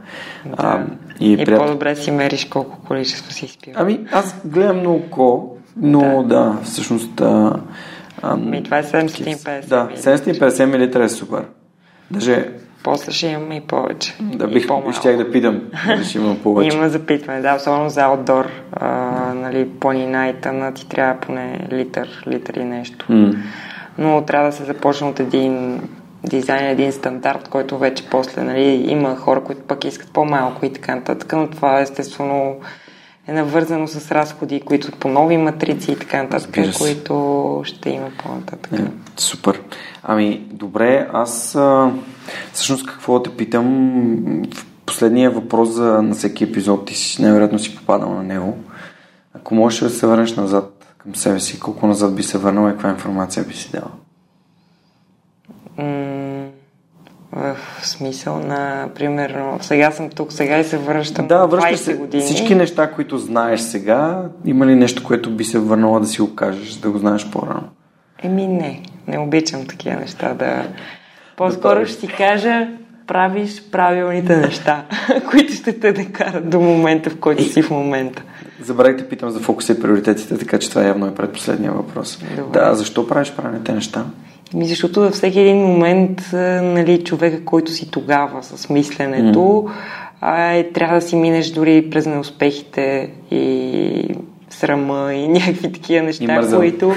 Да. А, и, и прият... по-добре си мериш колко количество си изпил. Ами, аз гледам много ко, но да, да всъщност... А, а, ми, това е 750 Да, 750 мл е супер. Даже после ще имаме и повече. Да, бих, щях да питам, да ще има повече. има запитване, да, особено за аутдор, а, нали, планина и тъна, ти трябва поне литър, литър и нещо. Mm но трябва да се започне от един дизайн, един стандарт, който вече после нали, има хора, които пък искат по-малко и така нататък, но това естествено е навързано с разходи, които по нови матрици и така нататък, които ще има по-нататък. Е, супер. Ами, добре, аз а, всъщност какво те питам, в последния въпрос за, на всеки епизод, ти си най-вероятно си попадал на него. Ако можеш да се върнеш назад към себе си, колко назад би се върнал и каква информация би си дала? в смисъл на, примерно, сега съм тук, сега и се връщам да, 20 се, години. Всички неща, които знаеш сега, има ли нещо, което би се върнала да си го кажеш, да го знаеш по-рано? Еми не, не обичам такива неща да... По-скоро да ще си кажа, правиш правилните неща, които ще те накарат до момента, в който си в момента. Забравих да питам за фокуса и приоритетите, така че това явно е предпоследния въпрос. Добре. Да, защо правиш правилните неща? Ми, защото във всеки един момент нали, човека, който си тогава с мисленето, mm. а, е, трябва да си минеш дори през неуспехите и срама и някакви такива неща, които...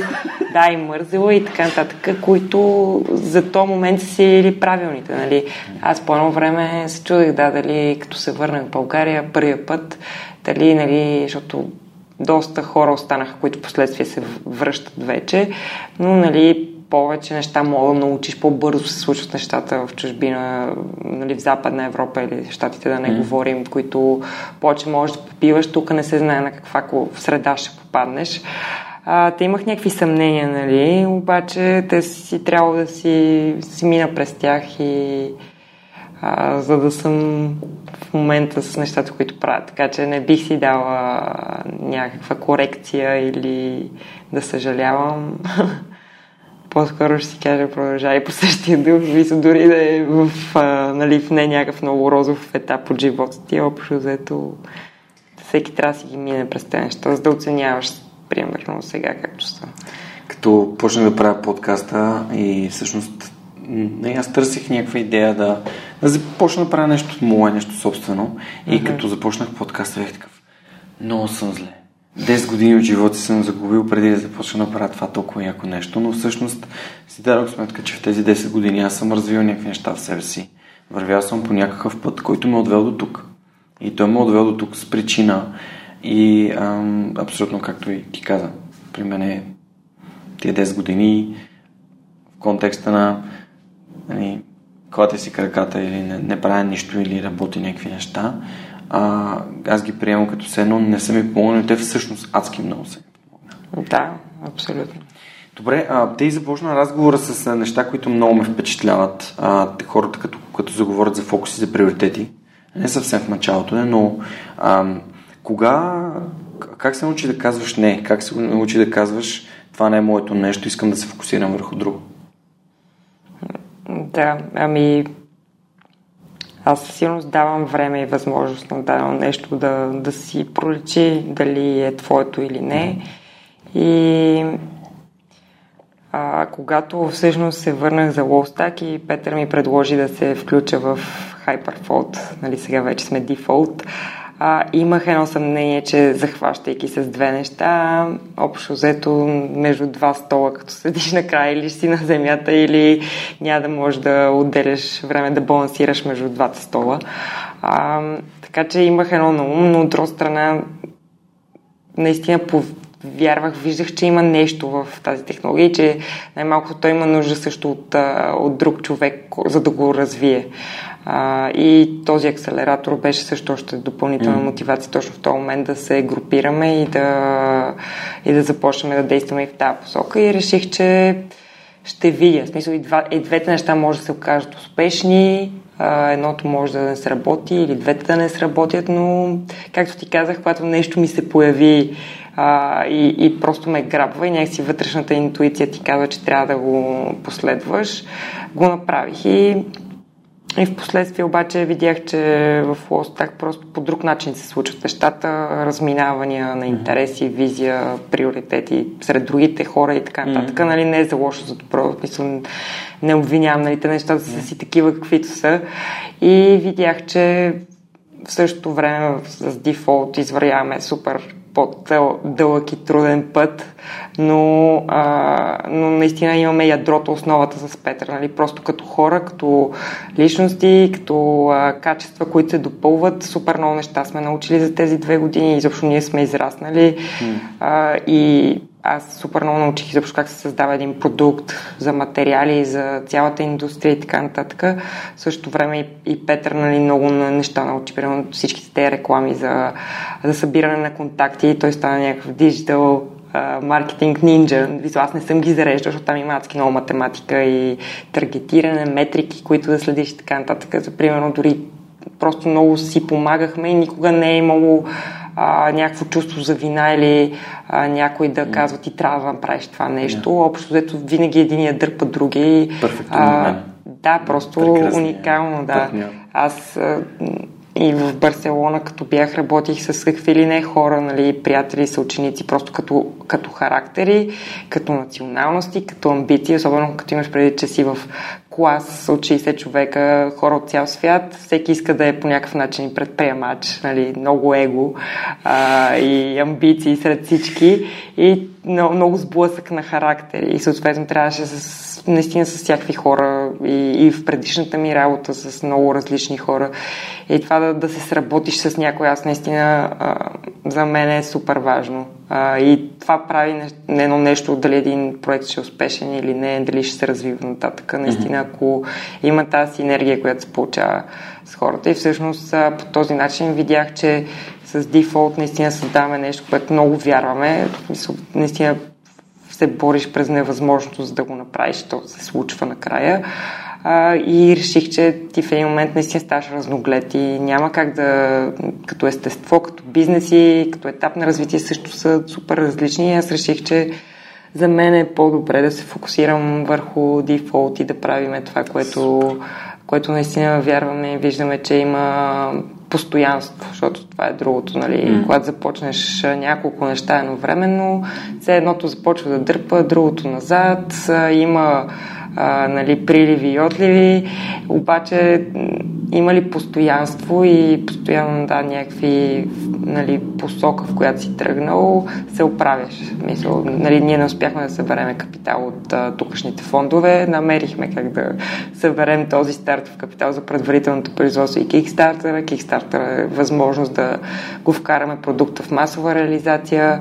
Да, и мързела и така нататък, които за този момент са си правилните. Нали? Аз по едно време се чудех, да, дали като се върнах в България първия път, дали, нали, защото доста хора останаха, които последствие се връщат вече, но, нали, повече неща мога да научиш, по-бързо се случват нещата в чужбина, нали, в Западна Европа или Штатите да не mm. говорим, които повече можеш да попиваш, тук не се знае на каква среда ще попаднеш. А, те имах някакви съмнения, нали, обаче те си трябва да си, си мина през тях и а, за да съм в момента с нещата, които правя. Така че не бих си дала някаква корекция или да съжалявам. По-скоро ще си кажа, продължай по същия дух, мисля дори да е в, а, нали, в не някакъв много розов етап от живота ти, общо взето всеки трябва да си ги мине през тези неща, за да оценяваш примерно сега както са. Като почнах да правя подкаста и всъщност не, аз търсих някаква идея да, да започна да правя нещо мое, нещо собствено. И mm-hmm. като започнах подкаста, бях такъв. Много съм зле. 10 години от живота си съм загубил преди да започна да правя това толкова яко нещо, но всъщност си дадох сметка, че в тези 10 години аз съм развил някакви неща в себе си. Вървял съм по някакъв път, който ме отвел до тук. И той ме отвел до тук с причина. И ам, абсолютно както и ти каза, при мен е тия 10 години в контекста на нали, клате си краката или не, не правя нищо или работи някакви неща, а, аз ги приемам като се едно, не са ми помогнали, те всъщност адски много са ми помогнали. Да, абсолютно. Добре, а, те и започна разговора с неща, които много ме впечатляват. А, хората, като, като заговорят за фокуси, за приоритети. Не съвсем в началото, но а, кога, как се научи да казваш не? Как се научи да казваш това не е моето нещо, искам да се фокусирам върху друго? Да, ами аз със сигурност давам време и възможност на дадено нещо да, да си проличи дали е твоето или не. И а, когато всъщност се върнах за Lowstack и Петър ми предложи да се включа в Hyperfold, нали сега вече сме Default, а, имах едно съмнение, че захващайки с две неща, общо взето между два стола, като седиш накрая или си на земята, или няма да можеш да отделяш време да балансираш между двата стола. А, така че имах едно на ум, но от друга страна наистина вярвах, виждах, че има нещо в тази технология и че най-малкото той има нужда също от, от друг човек, за да го развие. А, и този акселератор беше също още допълнителна мотивация точно в този момент да се групираме и да, и да започнем да действаме и в тази посока. И реших, че ще видя. В смисъл и, два, и двете неща може да се окажат успешни, а, едното може да не сработи или двете да не сработят, но както ти казах, когато нещо ми се появи а, и, и просто ме грабва и някакси вътрешната интуиция ти казва, че трябва да го последваш, го направих и и в последствие обаче видях, че в Лостак просто по друг начин се случват нещата, разминавания на интереси, визия, приоритети сред другите хора и така нататък. Mm-hmm. Нали, не е за лошо, за добро. Мисля, не обвинявам, нали, те нещата са си такива, каквито са. И видях, че в същото време с дефолт извървяваме супер по-дълъг и труден път, но, а, но наистина имаме ядрото, основата с Петър, нали? просто като хора, като личности, като а, качества, които се допълват. Супер много неща сме научили за тези две години, изобщо ние сме израснали mm. а, и аз супер много научих изобщо как се създава един продукт за материали, за цялата индустрия и така нататък. В същото време и, и Петър нали, много неща научи, примерно всичките тези реклами за, за събиране на контакти. Той стана някакъв диджитал маркетинг нинджа. Аз не съм ги зареждал, защото там има адски много математика и таргетиране, метрики, които да следиш и така нататък. За примерно дори просто много си помагахме и никога не е имало а, някакво чувство за вина или а, някой да казва ти трябва да направиш това нещо. Yeah. Общо взето винаги един дърпа други. А, да, просто уникално, да. Аз а, и в Барселона, като бях, работих с какви ли не хора, нали, приятели, съученици, просто като, като характери, като националности, като амбиции, особено като имаш преди, че си в клас от 60 човека, хора от цял свят, всеки иска да е по някакъв начин предприемач, нали, много его а, и амбиции сред всички. И много, много сблъсък на характер. И съответно трябваше с, наистина с всякакви хора и, и в предишната ми работа с много различни хора. И това да, да се сработиш с някой, аз наистина а, за мен е супер важно. А, и това прави не, едно нещо, дали един проект ще е успешен или не, дали ще се развива нататък. Наистина, ако има тази синергия, която се получава с хората. И всъщност по този начин видях, че с дефолт наистина създаваме нещо, което много вярваме. Наистина се бориш през невъзможност да го направиш, то се случва накрая. А, и реших, че ти в един момент наистина ставаш разноглед и няма как да, като естество, като бизнеси, като етап на развитие също са супер различни. Аз реших, че за мен е по-добре да се фокусирам върху дефолт и да правиме това, което, което наистина вярваме и виждаме, че има постоянство, защото това е другото, нали? Mm. Когато започнеш няколко неща едновременно, все едното започва да дърпа, другото назад, има а, нали, приливи и отливи, обаче има ли постоянство и постоянно да, някакви нали, посока, в която си тръгнал, се оправяш. Мисъл, нали, ние не успяхме да съберем капитал от а, тукашните фондове, намерихме как да съберем този стартов капитал за предварителното производство и Kickstarter. Kickstarter е възможност да го вкараме продукта в масова реализация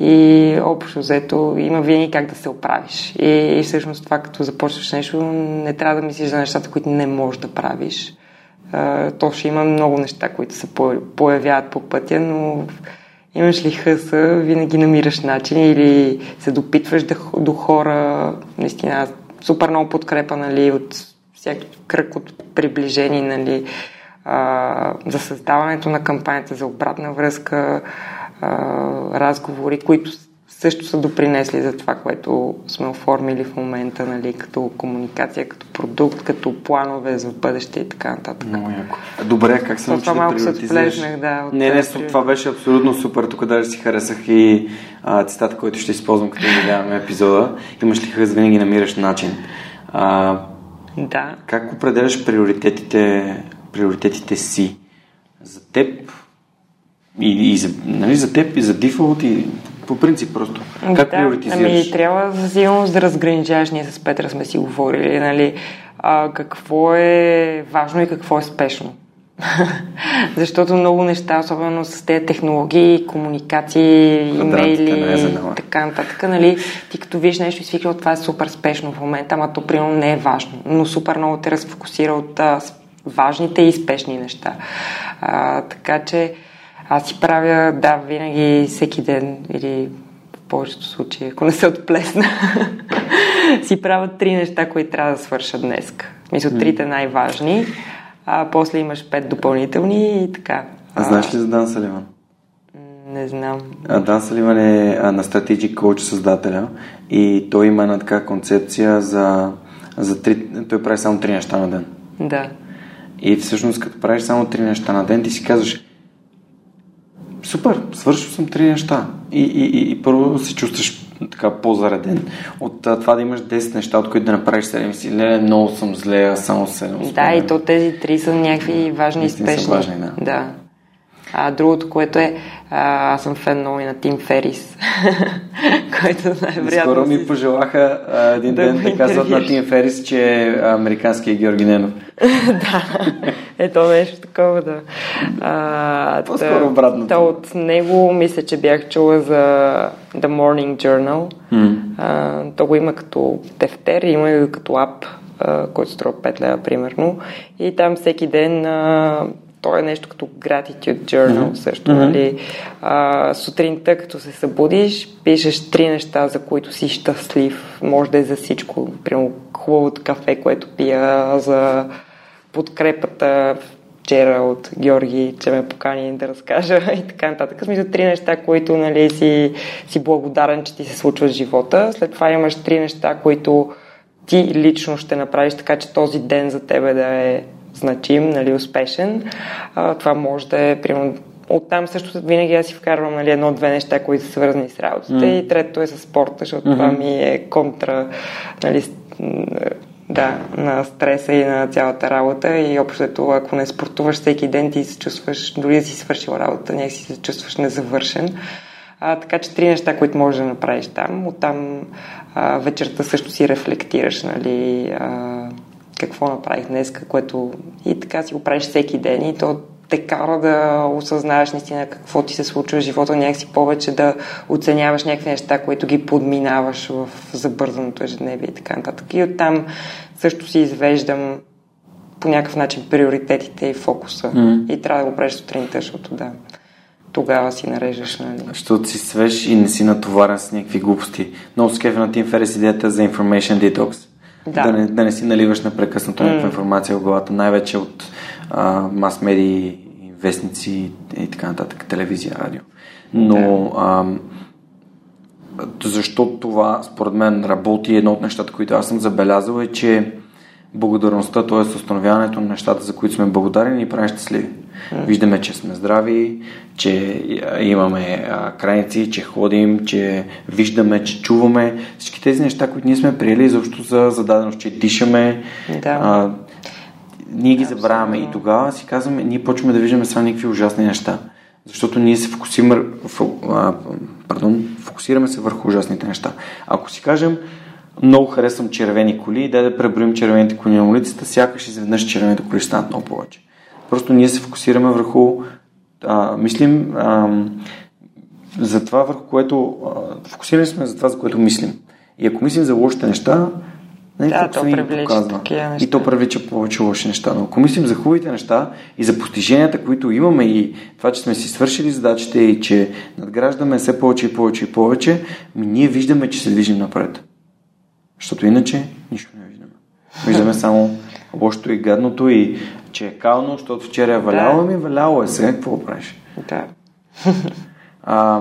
и общо взето има винаги как да се оправиш. И, и всъщност това, като започваш нещо, не трябва да мислиш за нещата, които не можеш да правиш. А, то ще има много неща, които се появяват по пътя, но имаш ли хъса, винаги намираш начин или се допитваш до, хора, наистина супер много подкрепа, нали, от всяки кръг от приближени, нали, а, за създаването на кампанията, за обратна връзка, разговори, които също са допринесли за това, което сме оформили в момента, нали, като комуникация, като продукт, като планове за бъдеще и така нататък. Много яко. Добре, как се научи да приоритизираш? Да, от не, не, това беше абсолютно супер. Тук даже си харесах и а, цитата, който ще използвам, като видяваме епизода. Имаш ли хъз, винаги намираш начин. А, да. Как определяш приоритетите, приоритетите си? За теб и, и за, нали, за теб, и за дефолт, и по принцип просто. Как да, приоритизираш? Ами, трябва за сигурност да разграничаваш. Ние с Петра сме си говорили, нали, а, какво е важно и какво е спешно. Защото много неща, особено с тези технологии, комуникации, имейли е и така нататък, нали, ти като виж нещо и свикли, това е супер спешно в момента, ама то примерно не е важно, но супер много те разфокусира от а, важните и спешни неща. А, така че аз си правя, да, винаги, всеки ден или в повечето случаи, ако не се отплесна, си правя три неща, които трябва да свърша днес. Смисъл, трите най-важни, а после имаш пет допълнителни и така. А знаеш ли за Дан Саливан? Не знам. А, Дан Саливан е на Strategic Coach създателя и той има една така концепция за, за три, той прави само три неща на ден. Да. И всъщност като правиш само три неща на ден, ти си казваш, супер, свършил съм три неща. И, и, и, и първо се чувстваш така по-зареден. От а, това да имаш 10 неща, от които да направиш 7 си, леле, много съм зле, а само 7 Да, и то тези три са някакви важни и спешни. важни, да. да. А другото, което е, а, аз съм фен много и на Тим Ферис, който най-вероятно... Скоро ми пожелаха а, един да ден да казват на Тим Ферис, че е американския Георги Ненов. да, ето нещо такова, да. А, По-скоро обратното. Та, от него мисля, че бях чула за The Morning Journal. Mm. А, то го има като тефтер, има и като ап, който струва 5 лева, примерно. И там всеки ден а, то е нещо като gratitude journal mm-hmm. също, mm-hmm. нали? А, сутринта, като се събудиш, пишеш три неща, за които си щастлив. Може да е за всичко. Примерно хубавото кафе, което пия, за подкрепата вчера от Георги, че ме покани да разкажа и така нататък. Смисъл три неща, които нали, си, си благодарен, че ти се случва в живота. След това имаш три неща, които ти лично ще направиш така, че този ден за тебе да е значим, нали, успешен. А, това може да е, примерно, оттам също винаги аз си вкарвам нали, едно-две неща, които са свързани с работата mm. и третото е с спорта, защото mm-hmm. това ми е контра нали, да, на стреса и на цялата работа и общото, ако не спортуваш всеки ден, ти се чувстваш, дори да си свършил работа, някакси се чувстваш незавършен. А, така че три неща, които можеш да направиш там. Оттам а, вечерта също си рефлектираш, нали, а, какво направих днес, което и така си го правиш всеки ден и то те кара да осъзнаеш наистина какво ти се случва в живота, някакси повече да оценяваш някакви неща, които ги подминаваш в забързаното ежедневие и така нататък. И оттам също си извеждам по някакъв начин приоритетите и фокуса. Mm. И трябва да го правиш сутринта, защото да, тогава си нареждаш. Нали? Защото си свеж и не си натоварен с някакви глупости. Много скефи на Тим Ферес идеята за Information Detox Да. Да, не, да не си наливаш непрекъснато mm. някаква информация в главата, най-вече от мас-медии, вестници и така нататък, телевизия, радио. Но а, защо това според мен работи, едно от нещата, които аз съм забелязал е, че благодарността, т.е. установяването на нещата, за които сме благодарни, ни прави щастливи. Виждаме, че сме здрави, че имаме а, крайници, че ходим, че виждаме, че чуваме. Всички тези неща, които ние сме приели изобщо за зададеност, че дишаме. Да. А, ние ги да, забравяме и тогава си казваме, ние почваме да виждаме само някакви ужасни неща. Защото ние се фокусираме, пардон, фокусираме се върху ужасните неща. Ако си кажем, много харесвам червени коли, дай да преброим червените коли на улицата, сякаш изведнъж червените коли станат много повече. Просто ние се фокусираме върху, а, мислим а, за това, върху което, а, фокусираме сме за това, за което мислим. И ако мислим за лошите неща, не, да, то привлича такива неща. И то привлича повече лоши неща. Но ако мислим за хубавите неща и за постиженията, които имаме и това, че сме си свършили задачите и че надграждаме все повече и повече и повече, ми ние виждаме, че се движим напред. Защото иначе нищо не виждаме. Виждаме само лошото и гадното и че е кално, защото вчера е валяло, да. ми валяло е сега, какво правиш? Да. А,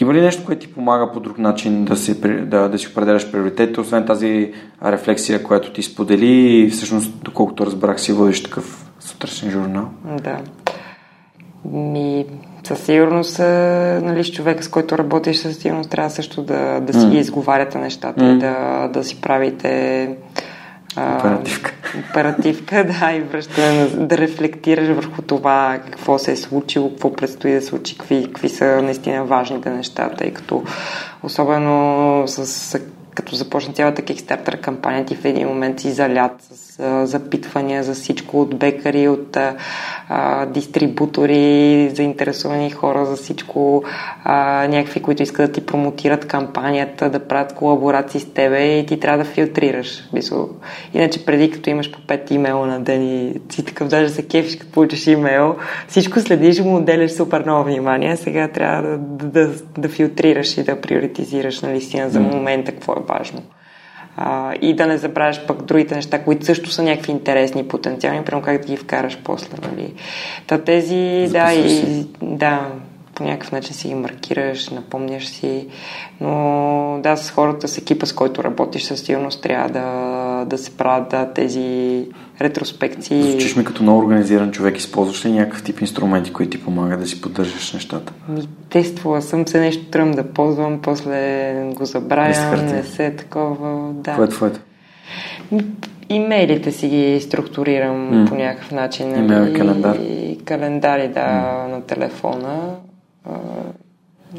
има ли нещо, което ти помага по друг начин да си, да, да си определяш приоритетите, освен тази рефлексия, която ти сподели и всъщност, доколкото разбрах, си водиш такъв сутрешен журнал? Да. Ми, със сигурност, нали, с човека, с който работиш, със сигурност трябва също да, да си mm. изговаряте нещата mm. и да, да си правите Оперативка. Оперативка, да, и връщане, да рефлектираш върху това какво се е случило, какво предстои да се случи, какви, какви са наистина важните неща, тъй като особено с като започна цялата Kickstarter кампания, ти в един момент си залят с а, запитвания за всичко от бекари, от а, дистрибутори, заинтересовани хора за всичко, а, някакви, които искат да ти промотират кампанията, да правят колаборации с тебе и ти трябва да филтрираш. Иначе преди като имаш по 5 имейла на ден и си такъв даже се кефиш, като получиш имейл, всичко следиш му отделяш супер много внимание. Сега трябва да, да, да, да филтрираш и да приоритизираш наистина за момента какво е важно. А, и да не забравяш пък другите неща, които също са някакви интересни, потенциални, прямо как да ги вкараш после. Нали. Та тези, да, и, да, по някакъв начин си ги маркираш, напомняш си. Но да, с хората, с екипа, с който работиш, със сигурност трябва да, да се правят да, тези ретроспекции. Звучиш ми като много организиран човек. Използваш ли някакъв тип инструменти, които ти помагат да си поддържаш нещата? Ми, тествала съм се нещо тръм да ползвам, после го забравям, не се такова. Да. Кое е твоето? Имейлите си ги структурирам mm. по някакъв начин. Имейл и календар. И календари, да, mm. на телефона.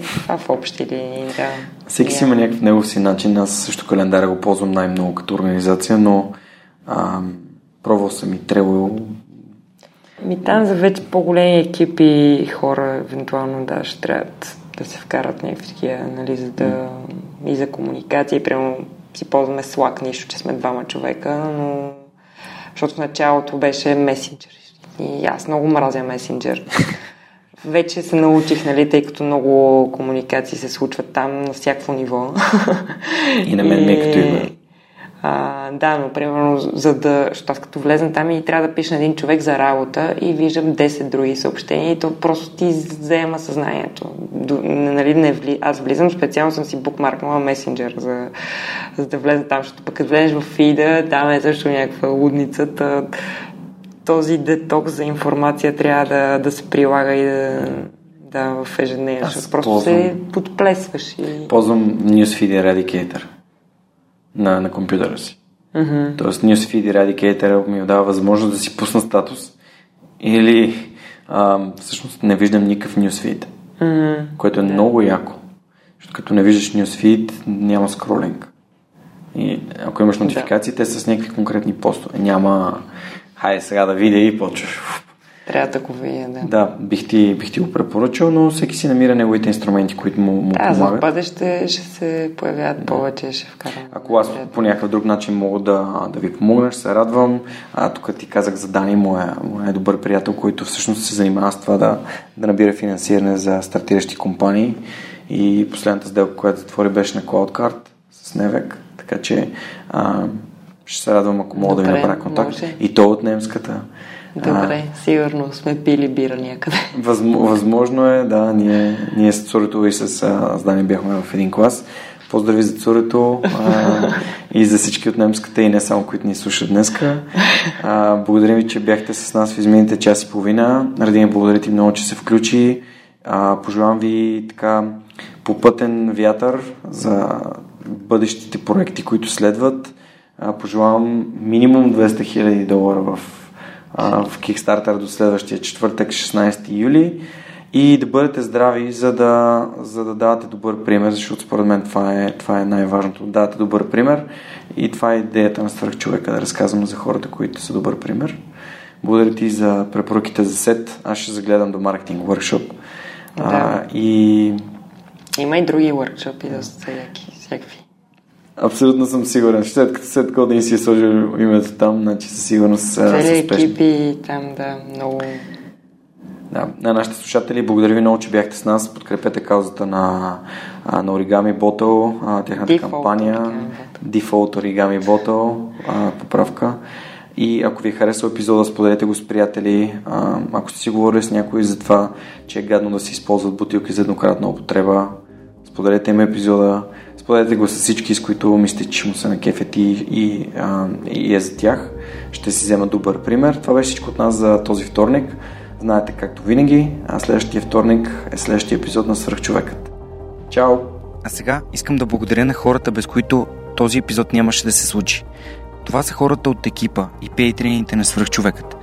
Това в общи линии, да. Всеки си има някакъв негов си начин. Аз също календара го ползвам най-много като организация, но а, пробвал съм и трябвало. Ми там за вече по-големи екипи хора, евентуално да, ще трябва да се вкарат някакви такива, нали, за да и за комуникация. И прямо си ползваме Slack, нищо, че сме двама човека, но защото в началото беше месенджер. И аз много мразя месенджер. Вече се научих, нали, тъй като много комуникации се случват там на всяко ниво. И на мен ми е като има. А, да, но примерно, за да, аз като влезна там и трябва да пиша на един човек за работа и виждам 10 други съобщения и то просто ти взема съзнанието. До, нали, не вли... Аз влизам, специално съм си букмаркнала месенджер, за, за да влезна там, защото пък като влезеш в фида, там е също някаква лудница, този детокс за информация трябва да, да се прилага и да, да в ежедневие. Просто ползвам, се подплесваш. И... Ползвам Newsfeed Eradicator на, на компютъра си. Mm-hmm. Тоест Newsfeed Eradicator ми дава възможност да си пусна статус или а, всъщност не виждам никакъв Newsfeed, mm-hmm. което е много яко. Защото като не виждаш Newsfeed, няма скролинг. И ако имаш нотификации, те са с някакви конкретни постове. Няма хайде сега да видя и почваш. Трябва да го видя, да. Да, бих ти, бих ти го препоръчал, но всеки си намира неговите инструменти, които му, му да, помагат. Да, за бъдеще ще се появяват да. повече, ще вкарам. Ако аз по някакъв друг начин мога да, да ви помогна, ще се радвам. А тук ти казах за Дани, моя, моя добър приятел, който всъщност се занимава с това да, да набира финансиране за стартиращи компании. И последната сделка, която затвори, беше на CloudCard с Невек. Така че а, Ще се радвам, ако мога Добре, да ви направя контакт. Може. И то от немската. Добре, а, сигурно сме пили бира някъде. възможно е, да. Ние, ние с Цурето и с, с Дани бяхме в един клас. Поздрави за Цурето а, и за всички от немската и не само, които ни слушат днеска. А, благодарим ви, че бяхте с нас в измините час и половина. Радиме, благодаря ти много, че се включи. А, пожелавам ви така попътен вятър за бъдещите проекти, които следват. А, пожелавам минимум 200 000 долара в, а, в Kickstarter до следващия четвъртък, 16 юли и да бъдете здрави, за да, за да давате добър пример, защото според мен това е, това е най-важното. Да давате добър пример и това е идеята на страх човека, да разказвам за хората, които са добър пример. Благодаря ти за препоръките за сет. Аз ще загледам до маркетинг workshop. Да. А, и... Има и други workshop да са всякакви. Абсолютно съм сигурен. След като след Кодин си е сложил името там, значи със сигурност Цели екипи там, да, много... Да, на нашите слушатели, благодаря ви много, че бяхте с нас. Подкрепете каузата на, на Origami Bottle, тяхната Default кампания. Default Origami Bottle, поправка. И ако ви е харесал епизода, споделете го с приятели. ако сте си говорили с някой за това, че е гадно да се използват бутилки за еднократна употреба, споделете им епизода. Споделете го с всички, с които мислите, че му се на кефет и, и, и е за тях. Ще си взема добър пример. Това беше всичко от нас за този вторник. Знаете, както винаги, а следващия вторник е следващия епизод на Свърхчовекът. Чао! А сега искам да благодаря на хората, без които този епизод нямаше да се случи. Това са хората от екипа и пейтрините на Свърхчовекът.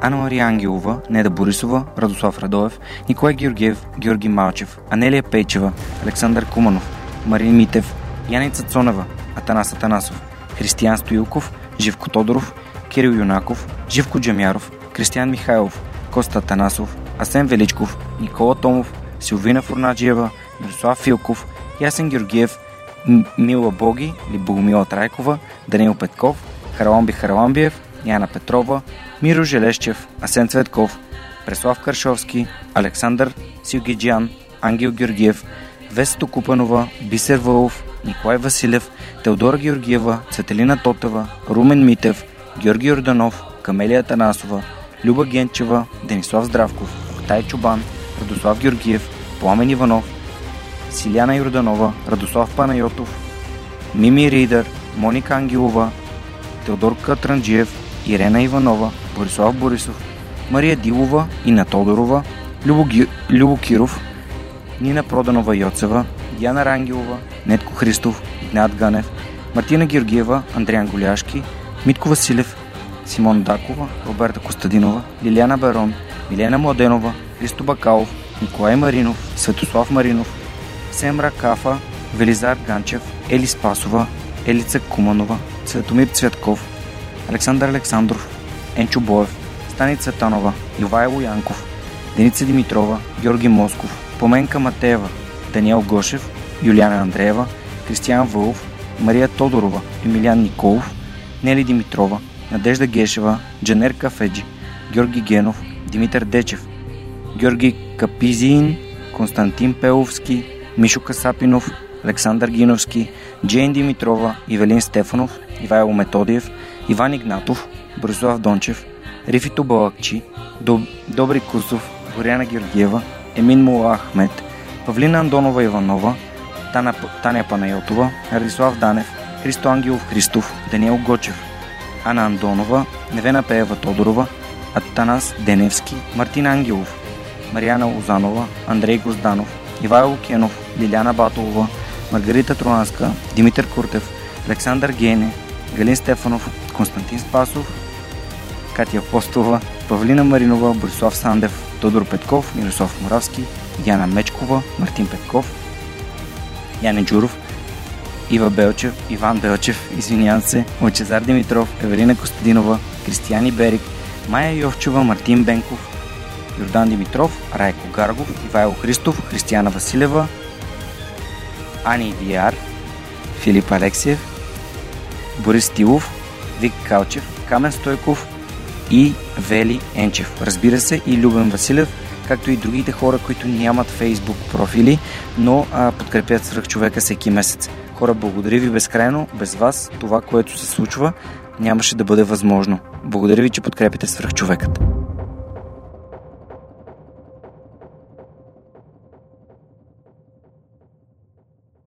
Анна Мария Ангелова, Неда Борисова, Радослав Радоев, Николай Георгиев, Георги Малчев, Анелия Пейчева, Александър Куманов, Марин Митев, Яница Цонева, Атанас Атанасов, Християн Стоилков, Живко Тодоров, Кирил Юнаков, Живко Джамяров, Кристиян Михайлов, Коста Атанасов, Асен Величков, Никола Томов, Силвина Фурнаджиева, Мирослав Филков, Ясен Георгиев, Мила Боги или Богомила Трайкова, Данил Петков, Хараламби Хараламбиев, Яна Петрова, Миро Желещев, Асен Цветков, Преслав Каршовски, Александър Силгиджан, Ангел Георгиев, Весето Купанова, Бисер Вълов, Николай Василев, Теодора Георгиева, Цветелина Тотева, Румен Митев, Георги Орданов, Камелия Танасова, Люба Генчева, Денислав Здравков, Октай Чубан, Радослав Георгиев, Пламен Иванов, Силяна Йорданова, Радослав Панайотов, Мими Ридър, Моника Ангелова, Теодор Катранджиев, Ирена Иванова, Борислав Борисов, Мария Дилова, Ина Тодорова, Любо. Любо Киров, Нина Проданова Йоцева, Диана Рангелова, Нетко Христов, Игнат Ганев, Мартина Георгиева, Андриан Голяшки, Митко Василев, Симон Дакова, Роберта Костадинова, Лиляна Барон, Милена Младенова, Христо Бакалов, Николай Маринов, Светослав Маринов, Семра Кафа, Велизар Ганчев, Ели Спасова, Елица Куманова, Светомир Цветков, Александър Александров, Енчо Боев, Стани Цветанова, Ивайло Янков, Деница Димитрова, Георги Москов, Поменка Матеева, Даниел Гошев, Юлиана Андреева, Кристиян Вълов, Мария Тодорова, Емилиан Николов, Нели Димитрова, Надежда Гешева, Джанер Кафеджи, Георги Генов, Димитър Дечев, Георги Капизин, Константин Пеловски, Мишо Касапинов, Александър Гиновски, Джейн Димитрова, Ивелин Стефанов, Ивайло Методиев, Иван Игнатов, Борислав Дончев, Рифито Балакчи, Доб... Добри Кусов, Горяна Георгиева, Емин Мула Ахмет, Павлина Андонова Иванова, Тана... Таня Панайотова, Радислав Данев, Христо Ангелов Христов, Даниел Гочев, Ана Андонова, Невена Пеева Тодорова, Атанас Деневски, Мартин Ангелов, Марияна Лозанова, Андрей Гозданов, Ивайло Кенов, Лиляна Батолова, Маргарита Троанска, Димитър Куртев, Александър Гене, Галин Стефанов, Константин Спасов, Катя Апостолова, Павлина Маринова, Борислав Сандев, Тодор Петков, Мирослав Моравски, Яна Мечкова, Мартин Петков, Яне Джуров, Ива Белчев, Иван Белчев, извинявам се, Лъчезар Димитров, Евелина Костадинова, Кристияни Берик, Майя Йовчева, Мартин Бенков, Йордан Димитров, Райко Гаргов, Ивайло Христов, Християна Василева, Ани Диар, Филип Алексиев, Борис Тилов, Вик Калчев, Камен Стойков и Вели Енчев. Разбира се и Любен Василев, както и другите хора, които нямат фейсбук профили, но а, подкрепят свръх човека всеки месец. Хора, благодаря ви безкрайно. Без вас това, което се случва, нямаше да бъде възможно. Благодаря ви, че подкрепите свръхчовекът.